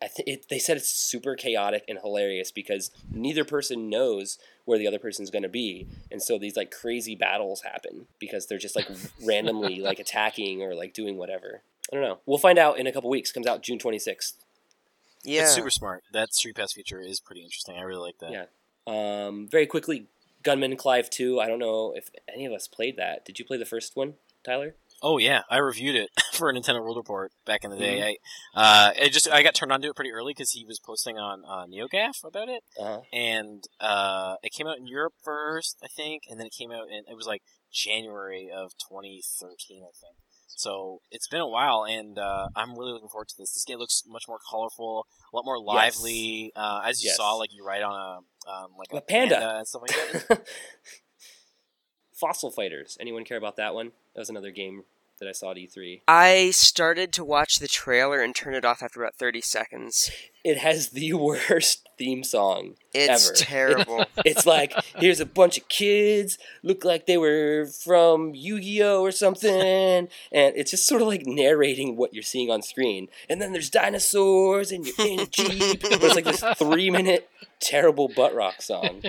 I think it, they said it's super chaotic and hilarious because neither person knows where the other person's going to be, and so these like crazy battles happen because they're just like randomly like attacking or like doing whatever. I don't know. We'll find out in a couple weeks. Comes out June twenty sixth. Yeah. It's super smart. That Street Pass feature is pretty interesting. I really like that. Yeah. Um, very quickly, Gunman Clive 2. I don't know if any of us played that. Did you play the first one, Tyler? Oh yeah, I reviewed it for a Nintendo World Report back in the day. Mm-hmm. I, uh, it just I got turned onto it pretty early because he was posting on uh, NeoGaf about it, Uh-huh. and uh, it came out in Europe first, I think, and then it came out in it was like January of 2013, I think. So it's been a while, and uh, I'm really looking forward to this. This game looks much more colorful, a lot more lively. Uh, as you Yes. saw, like you ride on a um, like a, A panda. and stuff like that. Fossil Fighters. Anyone care about that one? That was another game that I saw at E3. I started to watch the trailer and turned it off after about 30 seconds. It has the worst theme song Ever. It's ever. terrible. It's like here's a bunch of kids look like they were from Yu-Gi-Oh or something, and it's just sort of like narrating what you're seeing on screen. And then there's dinosaurs, and you're in a jeep. But it's like this three-minute terrible butt rock song.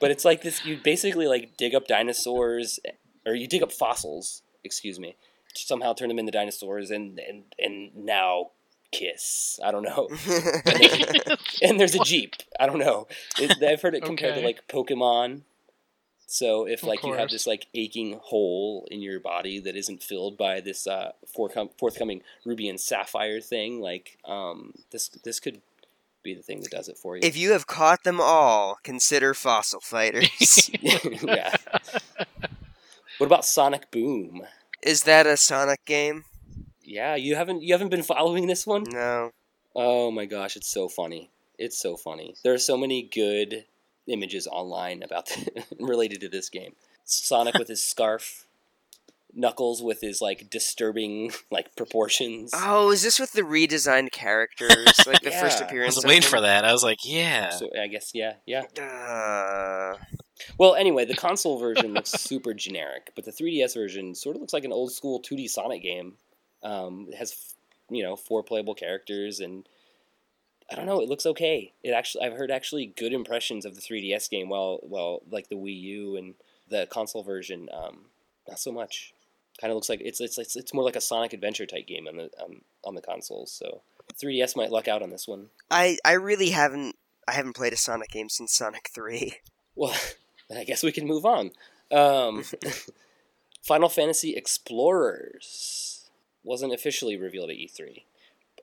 But it's like this: you basically like dig up dinosaurs, or you dig up fossils. Excuse me. Somehow turn them into dinosaurs, and and and now kiss. I don't know. and there's a jeep. I don't know. It, I've heard it compared to like Pokemon. So if Of like you have this like aching hole in your body that isn't filled by this uh, forthcom- forthcoming ruby and sapphire thing, like um, this this could be the thing that does it for you. if you have caught them all, consider Fossil Fighters. yeah. What about Sonic Boom? Is that a Sonic game? Yeah, you haven't you haven't been following this one? No. Oh my gosh, it's so funny. It's so funny. There are so many good images online about related to this game. Sonic with his scarf, Knuckles with his like disturbing like proportions. Oh, is this with the redesigned characters? Like the first appearance. I was waiting for that. I was like, yeah. So I guess yeah, yeah. Uh, Well, anyway, the console version looks super generic, but the 3DS version sort of looks like an old school 2D Sonic game. Um, it has, you know, four playable characters, and I don't know. It looks okay. It actually, I've heard actually good impressions of the 3DS game. Well, well, like the Wii U and the console version, um, not so much. Kind of looks like it's, it's it's it's more like a Sonic Adventure type game on the um, on the consoles. So 3DS might luck out on this one. I I really haven't I haven't played a Sonic game since Sonic Three. Well, then I guess we can move on. Um, Final Fantasy Explorers wasn't officially revealed at E3.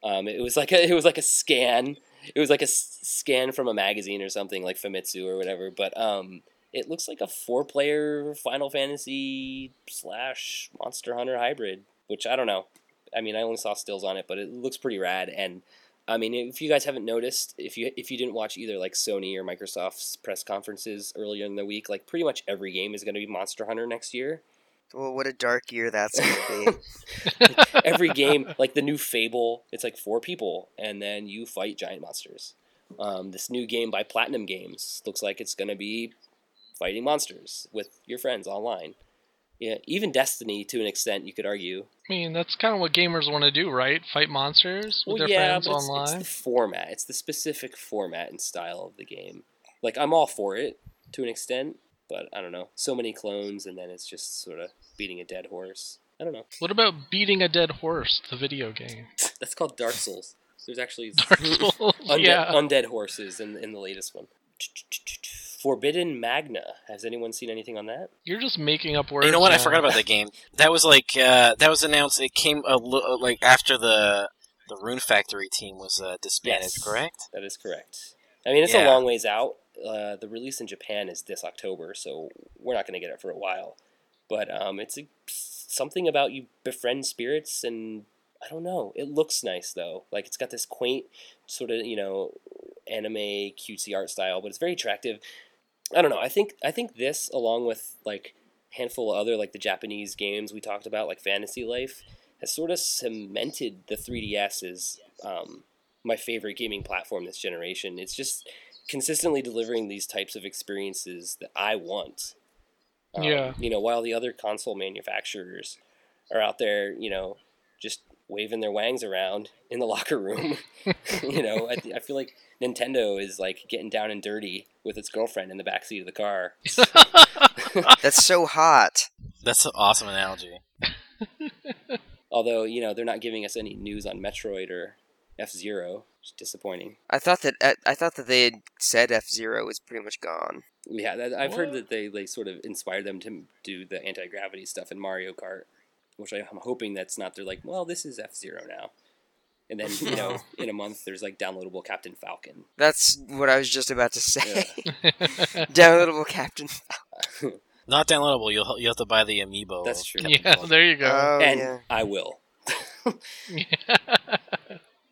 Um, it was like a, it was like a scan. It was like a s- scan from a magazine or something like Famitsu or whatever. But um, it looks like a four-player Final Fantasy slash Monster Hunter hybrid, which I don't know. I mean, I only saw stills on it, but it looks pretty rad. And I mean, if you guys haven't noticed, if you if you didn't watch either like Sony or Microsoft's press conferences earlier in the week, like pretty much every game is going to be Monster Hunter next year. Well, what a dark year that's gonna be. every game, like the new Fable, it's like four people, and then you fight giant monsters. Um, this new game by Platinum Games looks like it's going to be fighting monsters with your friends online. Yeah, even Destiny, to an extent, you could argue. I mean, that's kind of what gamers want to do, right? Fight monsters with Well, their yeah, friends but it's, online. it's the format. It's the specific format and style of the game. Like I'm all for it to an extent, but I don't know. So many clones, and then it's just sort of beating a dead horse. I don't know. What about beating a dead horse, the video game? That's called Dark Souls. There's actually Dark Souls. undead, yeah. undead horses in in the latest one. Forbidden Magna. Has anyone seen anything on that? You're just making up words. You know what? I forgot about that game. That was like uh, that was announced. It came a li- like after the the Rune Factory team was uh, disbanded. Yes. Correct? That is correct. I mean, it's a long ways out. Uh, the release in Japan is this October, so we're not going to get it for a while. But um, it's a, something about you befriend spirits, and I don't know. It looks nice though. Like it's got this quaint sort of you know anime cutesy art style, but it's very attractive. I don't know. I think I think this, along with like a handful of other like the Japanese games we talked about, like Fantasy Life, has sort of cemented the 3DS as um, my favorite gaming platform this generation. It's just consistently delivering these types of experiences that I want. Um, Yeah. You know, while the other console manufacturers are out there, you know, just waving their wangs around in the locker room. you know, I, I feel like Nintendo is like getting down and dirty with its girlfriend in the backseat of the car. That's so hot. That's an awesome analogy. Although, you know, they're not giving us any news on Metroid or F Zero. It's disappointing. I thought that I, I thought that they had said F Zero was pretty much gone. Yeah, that, I've heard that they, they sort of inspired them to do the anti gravity stuff in Mario Kart, which I, I'm hoping that's not. They're like, well, this is F Zero now, and then you know, in a month there's like downloadable Captain Falcon. That's what I was just about to say. Downloadable Captain. Falcon. Not downloadable. You'll you have to buy the amiibo. That's true. Yeah, there you go. Oh and yeah. I will,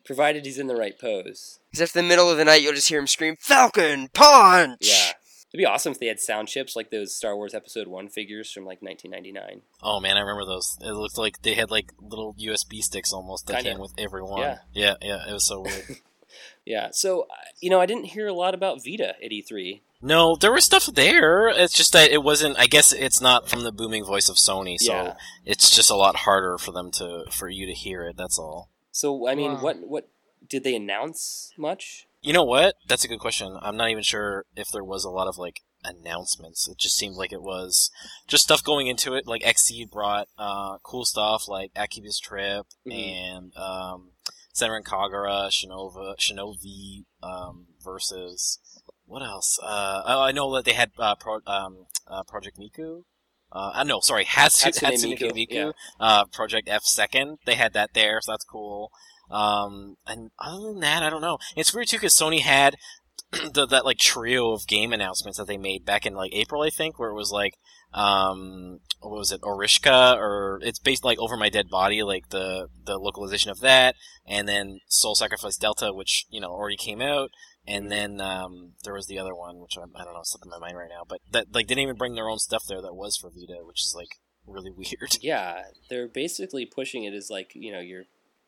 provided he's in the right pose. Because if in the middle of the night you'll just hear him scream, "Falcon punch!" Yeah. It'd be awesome if they had sound chips like those Star Wars Episode 1 figures from like 1999. Oh man, I remember those. It looked like they had like little USB sticks almost that Kinda. came with every one. Yeah. yeah, yeah. It was so weird. Yeah, so, uh, you know, I didn't hear a lot about Vita at E E3. no, there was stuff there. It's just that it wasn't. I guess it's not from the booming voice of Sony, so Yeah. it's just a lot harder for them to for you to hear it. That's all. So, I mean, Wow. what, what, did they announce much? You know what? That's a good question. I'm not even sure if there was a lot of like announcements. It just seemed like it was just stuff going into it. Like Xseed brought uh, cool stuff like Akiba's Trip Mhm. and um, Senran Kagura, Shinova, Shinovi um, versus what else? Uh, oh, I know that they had uh, Pro, um, uh, Project Miku. Uh, uh, no, sorry, Hatsu, Hatsune Hatsune Miku, Miku, yeah. uh, Project F second. They had that there, so that's cool. Um, and other than that, I don't know. It's weird too because Sony had the, that like trio of game announcements that they made back in like April, I think, where it was like, um, what was it, Oreshika, or it's based like Over My Dead Body, like the the localization of that, and then Soul Sacrifice Delta, which you know already came out, and then um, there was the other one, which I'm, I don't know, slipping my mind right now, but that like didn't even bring their own stuff there that was for Vita, which is like really weird. Yeah, they're basically pushing it as like, you know, your,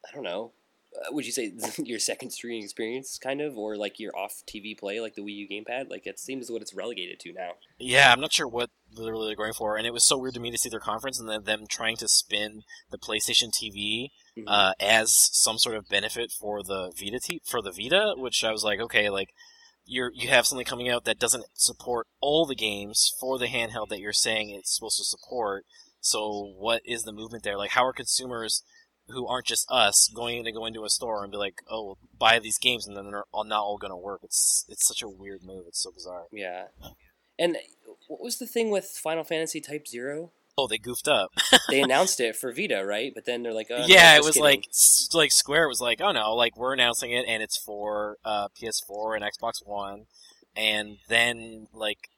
I don't know, would you say your second screen experience, kind of, or like your off TV play, like the Wii U gamepad? Like, it seems what it's relegated to now. Yeah, I'm not sure what they're really going for, and it was so weird to me to see their conference and then them trying to spin the PlayStation TV Mhm. uh, as some sort of benefit for the Vita t- for the Vita, which I was like, okay, like you're you have something coming out that doesn't support all the games for the handheld that you're saying it's supposed to support. So what is the movement there? Like, how are consumers who aren't just us going to go into a store and be like, oh, well, buy these games, and then they're all not all going to work? It's it's such a weird move. It's so bizarre. Yeah. And what was the thing with Final Fantasy Type Zero? Oh, they goofed up. They announced it for Vita, right? But then they're like, oh, no, yeah, it was kidding. like like Square was like, oh no, like we're announcing it and it's for uh, PS4 and Xbox One, and then like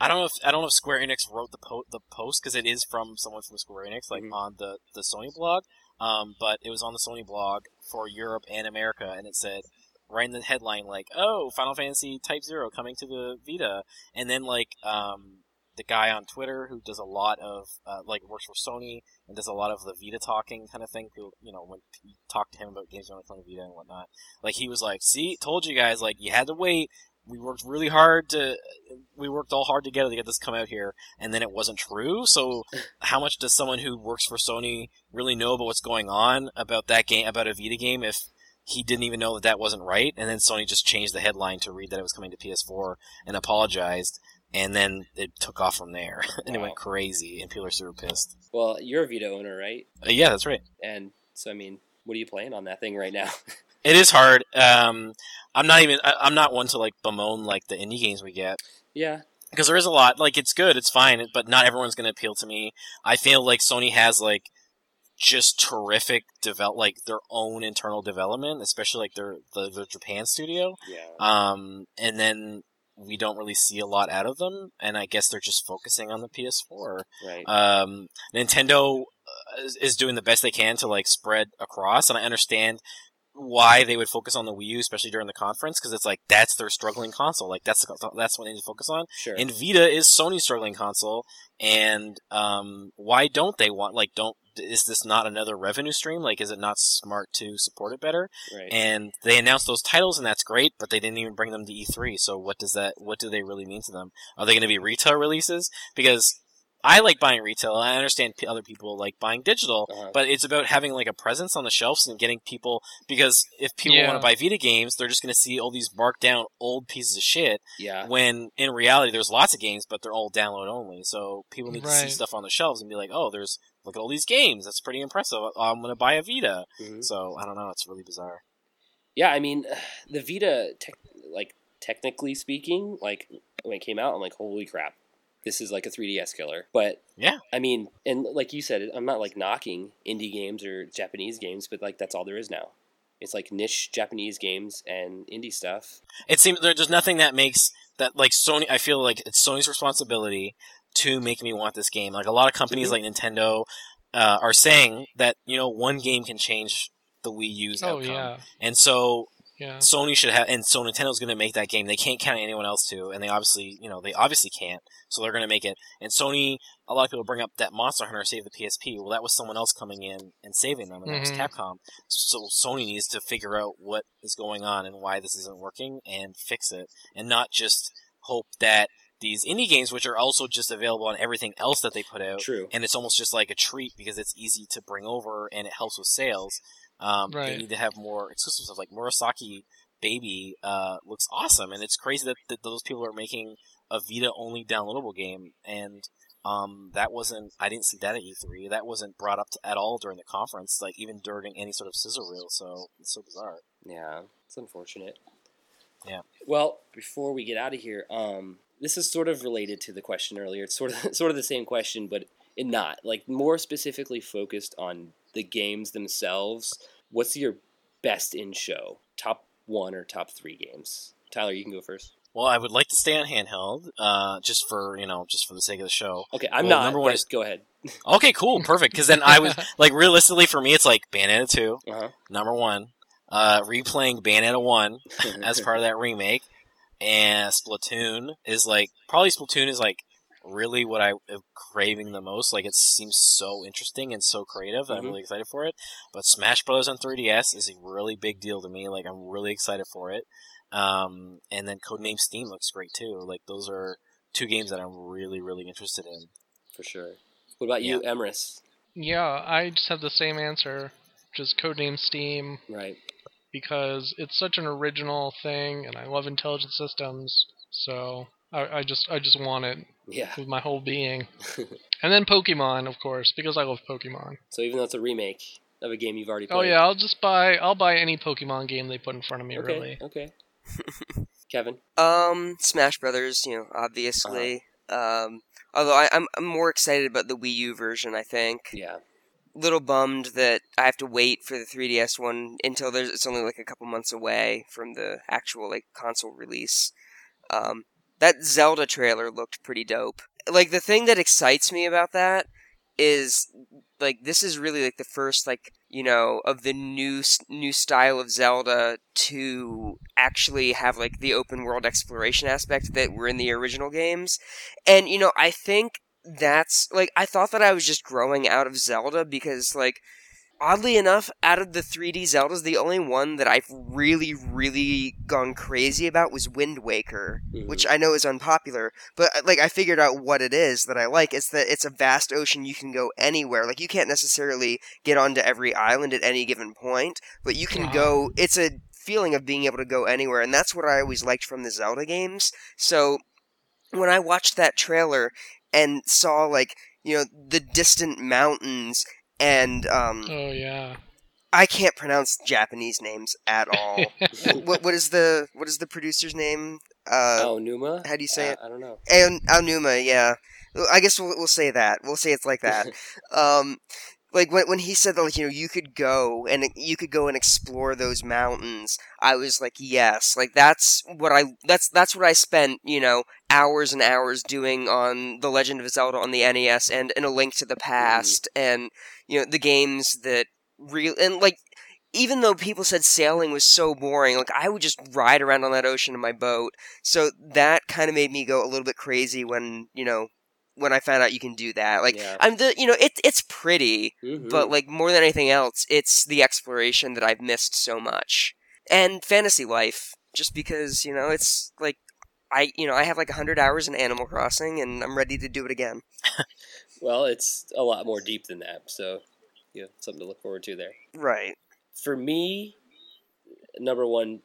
I don't know if I don't know if Square Enix wrote the po- the post because it is from someone from Square Enix, like Mhm. on the the Sony blog, um, but it was on the Sony blog for Europe and America, and it said right in the headline like, oh, Final Fantasy Type Zero coming to the Vita, and then like um. The guy on Twitter who does a lot of uh, like works for Sony and does a lot of the Vita talking kind of thing. Who you know when you talk to him about games on the Vita and whatnot, like he was like, "See, told you guys, like you had to wait. We worked really hard to, we worked all hard together to get this come out here, and then it wasn't true. So, how much does someone who works for Sony really know about what's going on about that game, about a Vita game, if he didn't even know that that wasn't right? And then Sony just changed the headline to read that it was coming to PS4 and apologized. And then it took off from there, and it went crazy, and people are super pissed. well, you're a Vita owner, right? Uh, yeah, that's right. And so, I mean, what are you playing on that thing right now? It is hard. Um, I'm not even. I, I'm not one to like bemoan like the indie games we get yeah. because there is a lot. Like it's good, it's fine, but not everyone's going to appeal to me. I feel like Sony has like just terrific develop like their own internal development, especially like their the, their Japan studio. Yeah. Um, and then we don't really see a lot out of them, and I guess they're just focusing on the PS4. right. Um, Nintendo uh, is, is doing the best they can to like spread across, and I understand why they would focus on the Wii U, especially during the conference, because it's like that's their struggling console. Like that's the, that's what they need to focus on. sure. And Vita is Sony's struggling console, and um, why don't they want like don't is this not another revenue stream? Like, is it not smart to support it better? right. And they announced those titles, and that's great, but they didn't even bring them to E3. So what does that? What do they really mean to them? Are they going to be retail releases? Because I like buying retail. I understand p- other people like buying digital, Uh-huh. but it's about having like a presence on the shelves and getting people. Because if people Yeah. want to buy Vita games, they're just going to see all these marked down old pieces of shit. yeah. When in reality, there's lots of games, but they're all download only. So people need to see stuff on the shelves and be like, "Oh, there's look at all these games. That's pretty impressive. I'm going to buy a Vita." Mhm. So I don't know. It's really bizarre. Yeah, I mean, the Vita, tech, like technically speaking, like when it came out, I'm like, holy crap, this is like a 3DS killer. But Yeah. I mean, and like you said, I'm not like knocking indie games or Japanese games, but like that's all there is now. It's like niche Japanese games and indie stuff. it seems there's nothing that makes that like Sony. I feel like it's Sony's responsibility to make me want this game. Like a lot of companies Mhm. like Nintendo uh, are saying that you know one game can change the Wii U's Oh outcome, yeah, and so yeah. Sony should have, and so Nintendo's going to make that game. They can't count anyone else to, and they obviously, you know, they obviously can't. So they're going to make it. And Sony, a lot of people bring up that Monster Hunter saved the PSP. Well, that was someone else coming in and saving them, and that was Mhm. Capcom. So Sony needs to figure out what is going on and why this isn't working and fix it, and not just hope that these indie games, which are also just available on everything else that they put out, True. and it's almost just like a treat because it's easy to bring over and it helps with sales. Um, They need to have more exclusive stuff. Like Murasaki Baby uh, looks awesome, and it's crazy that, that those people are making a Vita only downloadable game, and um, that wasn't. I didn't see that at E3. That wasn't brought up to, at all during the conference, like even during any sort of sizzle reel. So it's so bizarre. Yeah, it's unfortunate. Yeah. Well, before we get out of here, um, this is sort of related to the question earlier. It's sort of sort of the same question, but it not like more specifically focused on the games themselves. What's your best in show? Top one or top three games? Tyler, you can go first. Well, I would like to stay on handheld, uh, just for you know, just for the sake of the show. Okay, I'm Well, not. number one is- go ahead. Okay, cool, perfect. Because then I was like, realistically, for me, it's like Bayonetta two, Uh number one, uh, replaying Bayonetta one as part of that remake, and Splatoon is like probably Splatoon is like really what I am craving the most. Like it seems so interesting and so creative. that I'm really excited for it. But Smash Bros on 3DS is a really big deal to me. Like I'm really excited for it. Um, and then Codename Steam looks great too. Like those are two games that I'm really really interested in. for sure. What about you, Emrys? Yeah, I just have the same answer, just codename Steam, Right. because it's such an original thing, and I love intelligent systems. So I, I just I just want it Yeah. with my whole being. And then Pokemon, of course, because I love Pokemon. so even though it's a remake of a game you've already played. Oh yeah, I'll just buy I'll buy any Pokemon game they put in front of me. Okay. Really. Okay. Kevin. Um, Smash Brothers, you know, obviously. Um, although I, I'm I'm more excited about the Wii U version. I think. Yeah. Little bummed that I have to wait for the 3DS one until there's it's only like a couple months away from the actual like console release. Um, that Zelda trailer looked pretty dope. Like the thing that excites me about that is like this is really like the first like you know of the new new style of Zelda to actually have like the open world exploration aspect that were in the original games. And you know, I think that's like I thought that I was just growing out of Zelda because like oddly enough out of the 3D Zeldas the only one that I've really really gone crazy about was Wind Waker, Mhm. which I know is unpopular, but uh, like I figured out what it is that I like. It's that it's a vast ocean you can go anywhere. Like you can't necessarily get onto every island at any given point, but you can Wow. go it's a feeling of being able to go anywhere and that's what I always liked from the Zelda games. So when I watched that trailer and saw like, you know, the distant mountains and um Oh yeah. I can't pronounce Japanese names at all. what what is the what is the producer's name? Uh oh, Numa. how do you say Uh, it? I don't know. Al- Aonuma, yeah. I guess we'll, we'll say that. We'll say it's like that. um, like when when he said that, like you know, you could go and you could go and explore those mountains. I was like, yes, like that's what I that's that's what I spent you know hours and hours doing on the Legend of Zelda on the NES and in A Link to the Past and you know the games that real and like even though people said sailing was so boring, like I would just ride around on that ocean in my boat. So that kind of made me go a little bit crazy when you know when I found out you can do that. Like Yeah. I'm the you know it it's pretty, Mhm. but like more than anything else, it's the exploration that I've missed so much. And fantasy life, just because you know it's like I you know I have like hundred hours in Animal Crossing, and I'm ready to do it again. well, it's a lot more deep than that. So, yeah, something to look forward to there. Right. For me, number one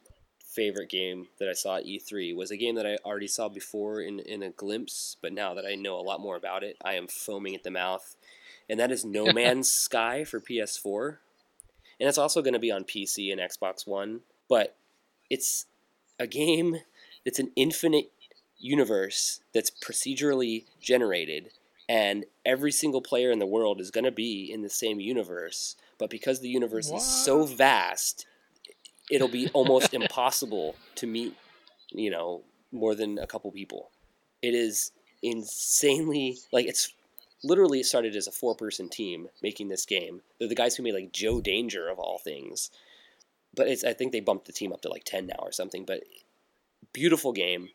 favorite game that I saw at E3 was a game that I already saw before in, in a glimpse, but now that I know a lot more about it, I am foaming at the mouth. And that is No Man's Sky for PS4. And it's also going to be on PC and Xbox One, but it's a game that's an infinite universe that's procedurally generated and every single player in the world is going to be in the same universe but because the universe is so vast it'll be almost impossible to meet you know more than a couple people it is insanely like it's literally it started as a four person team making this game. They're the guys who made like Joe Danger of all things. But it's I think they bumped the team up to like ten now or something. But beautiful game.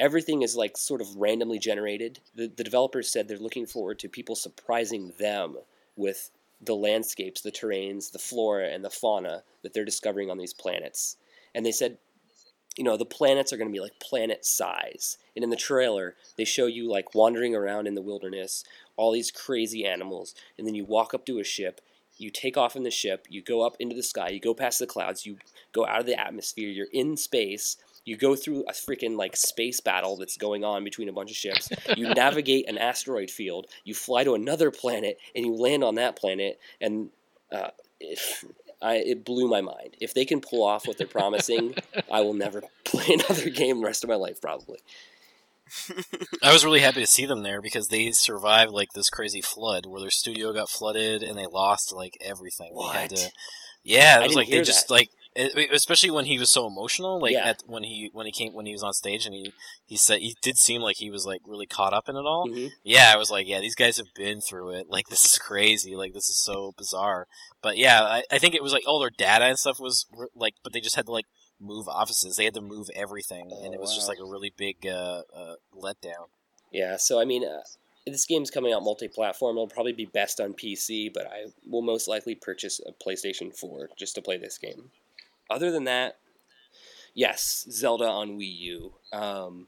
Everything is like sort of randomly generated. The the developers said they're looking forward to people surprising them with the landscapes, the terrains, the flora and the fauna that they're discovering on these planets. And they said you know the planets are going to be like planet size and in the trailer they show you like wandering around in the wilderness all these crazy animals and then you walk up to a ship you take off in the ship you go up into the sky you go past the clouds you go out of the atmosphere you're in space you go through a freaking like space battle that's going on between a bunch of ships you navigate an asteroid field you fly to another planet and you land on that planet and uh, if, I, it blew my mind. If they can pull off what they're promising, I will never play another game the rest of my life, probably. I was really happy to see them there because they survived like this crazy flood where their studio got flooded and they lost like everything. They had What? to, yeah, it was like they just that. like, especially when he was so emotional. Like Yeah. at, when he when he came when he was on stage and he he said he did seem like he was like really caught up in it all. hmm Yeah, I was like, yeah, these guys have been through it. Like, this is crazy. Like, this is so bizarre. But yeah, I, I think it was like all their data and stuff was like, but they just had to like move offices. They had to move everything, and Oh, it was just like a really big uh, uh, letdown. Yeah, so I mean, uh, this game's coming out multi-platform. It'll probably be best on PC, but I will most likely purchase a PlayStation 4 just to play this game. Other than that, yes, Zelda on Wii U. Um,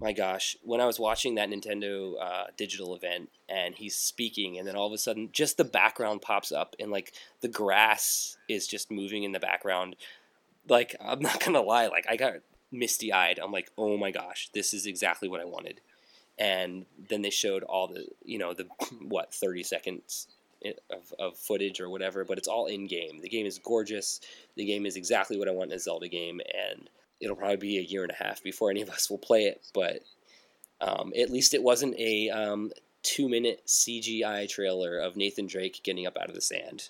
my gosh, when I was watching that Nintendo uh, digital event and he's speaking, and then all of a sudden, just the background pops up, and like the grass is just moving in the background. Like, I'm not gonna lie, like I got misty eyed. I'm like, oh my gosh, this is exactly what I wanted and then they showed all the you know the what 30 seconds of, of footage or whatever but it's all in game the game is gorgeous the game is exactly what i want in a zelda game and it'll probably be a year and a half before any of us will play it but um, at least it wasn't a um, two minute cgi trailer of nathan drake getting up out of the sand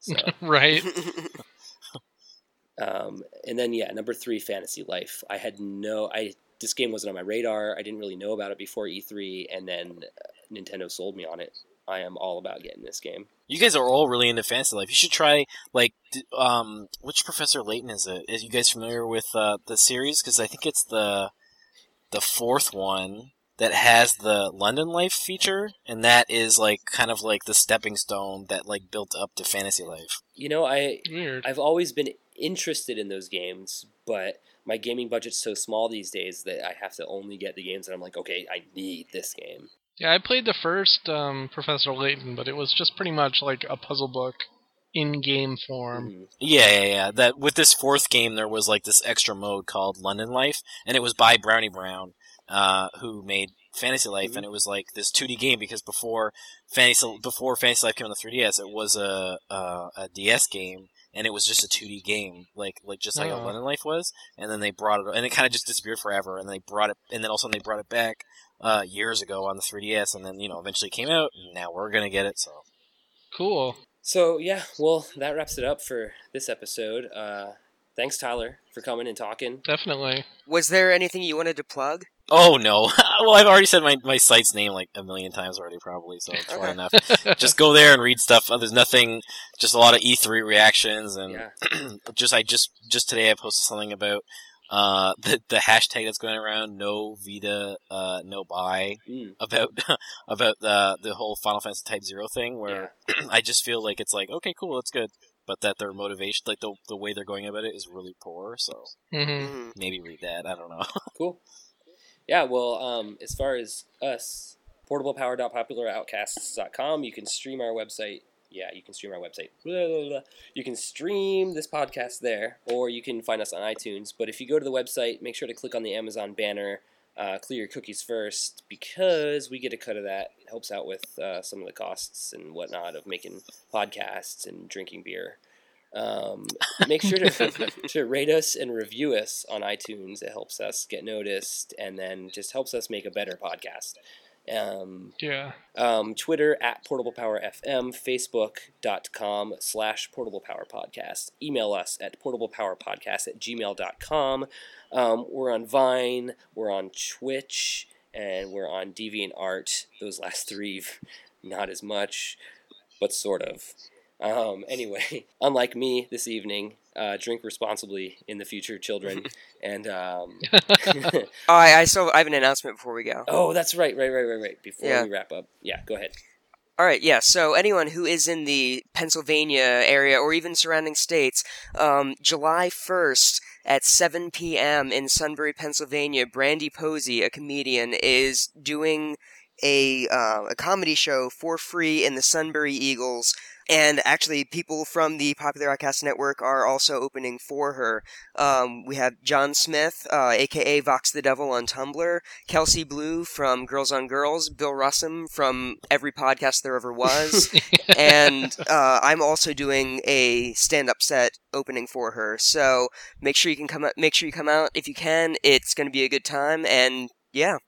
so right. um, and then yeah, number three, Fantasy Life. I had no, I this game wasn't on my radar. I didn't really know about it before E3, and then Nintendo sold me on it. I am all about getting this game. You guys are all really into fantasy life. You should try like um which Professor Layton is it? it? Is you guys familiar with uh, the series? Because I think it's the the fourth one that has the London Life feature, and that is like kind of like the stepping stone that like built up to fantasy life. You know, I Weird. I've always been interested in those games, but my gaming budget's so small these days that I have to only get the games that I'm like, okay, I need this game. Yeah, I played the first um, Professor Layton, but it was just pretty much like a puzzle book in game form. Mhm. Yeah, yeah, yeah. That with this fourth game, there was like this extra mode called London Life, and it was by Brownie Brown, uh, who made Fantasy Life, and it was like this 2D game because before Fantasy before Fantasy Life came on the 3DS, it was a a, a DS game, and it was just a 2D game, like like just like a Oh. London Life was, and then they brought it, and it kind of just disappeared forever, and they brought it, and then all of a sudden they brought it back uh, years ago on the 3DS, and then you know eventually came out, and now we're gonna get it. So Cool. So yeah, well, that wraps it up for this episode. Uh, thanks, Tyler, for coming and talking. Definitely. Was there anything you wanted to plug? Oh no! well, I've already said my, my site's name like a million times already, probably. So it's Okay. enough. Just go there and read stuff. Uh, There's nothing. Just a lot of E3 reactions and Yeah. just I just just today I posted something about uh the the hashtag that's going around no Vita uh no buy Mm. about about the the whole Final Fantasy Type Zero thing where I just feel like it's like okay cool that's good but that their motivation like the the way they're going about it is really poor so hmm Mhm. maybe read that I don't know. Cool. Yeah, well, um, as far as us, portablepower.popularoutcasts.com, you can stream our website. Yeah, you can stream our website. Blah, blah, blah. You can stream this podcast there, or you can find us on iTunes. But if you go to the website, make sure to click on the Amazon banner, uh, clear your cookies first, because we get a cut of that. It helps out with uh, some of the costs and whatnot of making podcasts and drinking beer. Um, make sure to, to rate us and review us on iTunes. It helps us get noticed and then just helps us make a better podcast. Um, Yeah. um, Twitter at Portable Power FM, Facebook.com slash Portable Power Podcast. Email us at portablepowerpodcast at gmail.com. Um, we're on Vine, we're on Twitch, and we're on DeviantArt. Those last three, not as much, but sort of. Um, anyway, unlike me this evening, uh, drink responsibly in the future, children. and um, Oh, I, I still I have an announcement before we go. oh, that's right, right, right, right, right. Before Yeah. we wrap up, yeah, go ahead. All right, yeah. So anyone who is in the Pennsylvania area or even surrounding states, um, July first at 7 p.m. in Sunbury, Pennsylvania, Brandy Posey, a comedian, is doing a uh, a comedy show for free in the Sunbury Eagles. And actually, people from the Popular Outcast Network are also opening for her. Um, we have John Smith, uh, aka Vox the Devil on Tumblr, Kelsey Blue from Girls on Girls, Bill Russum from every podcast there ever was, and uh, I'm also doing a stand-up set opening for her. So make sure you can come out. Make sure you come out if you can. It's going to be a good time, and yeah,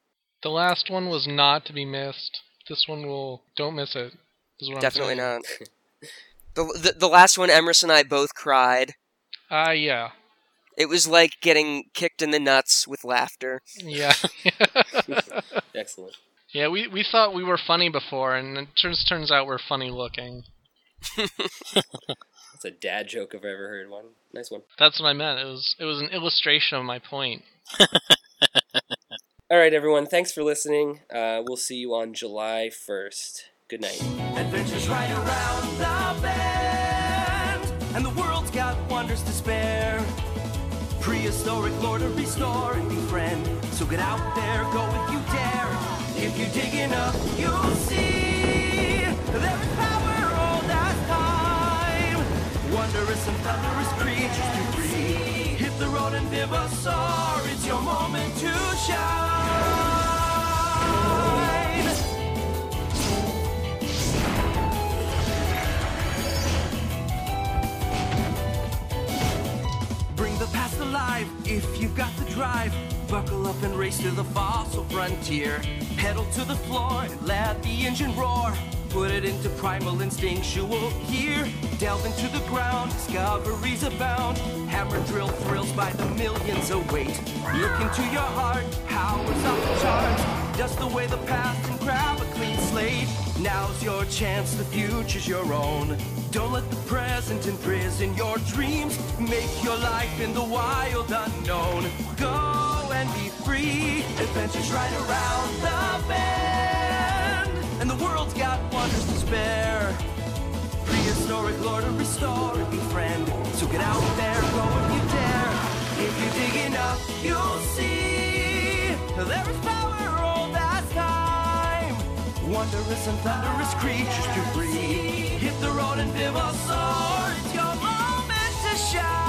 The last one was not to be missed. This one will. Don't miss it. Definitely not. The, the the last one, Emrys and I both cried. Ah, yeah, It was like getting kicked in the nuts with laughter. yeah, Excellent. yeah. We we thought we were funny before, and it turns turns out we're funny looking. That's a dad joke if I ever heard one. Nice one. That's what I meant. It was it was an illustration of my point. All right, everyone. Thanks for listening. Uh, we'll see you on July 1st. Good night. Adventures right around the bend, and the world's got wonders to spare. Prehistoric lore to restore and befriend. So get out there, go if you dare. If you dig enough, you'll see power all that time. Wondrous and thunderous creatures to. Hit the road and it's your moment to shine. Alive if you've got the drive. Buckle up and race to the fossil frontier. Pedal to the floor and let the engine roar. Put it into primal instinctual gear. Delve into the ground, discoveries abound. Hammer drill thrills by the millions await. Look into your heart, powers off the charts. Dust away the past and grab a clean slate. Now's your chance, the future's your own. Don't let the present imprison your dreams. Make your life in the wild unknown. Go and be free. Adventures right around the bend. And the world's got wonders to spare. Prehistoric lore to restore and befriend. So get out there, go if you dare. If you dig enough, you'll see there is power. Wondrous and thunderous creatures to breed. Hit the road and Vivosaur, it's your moment to shine.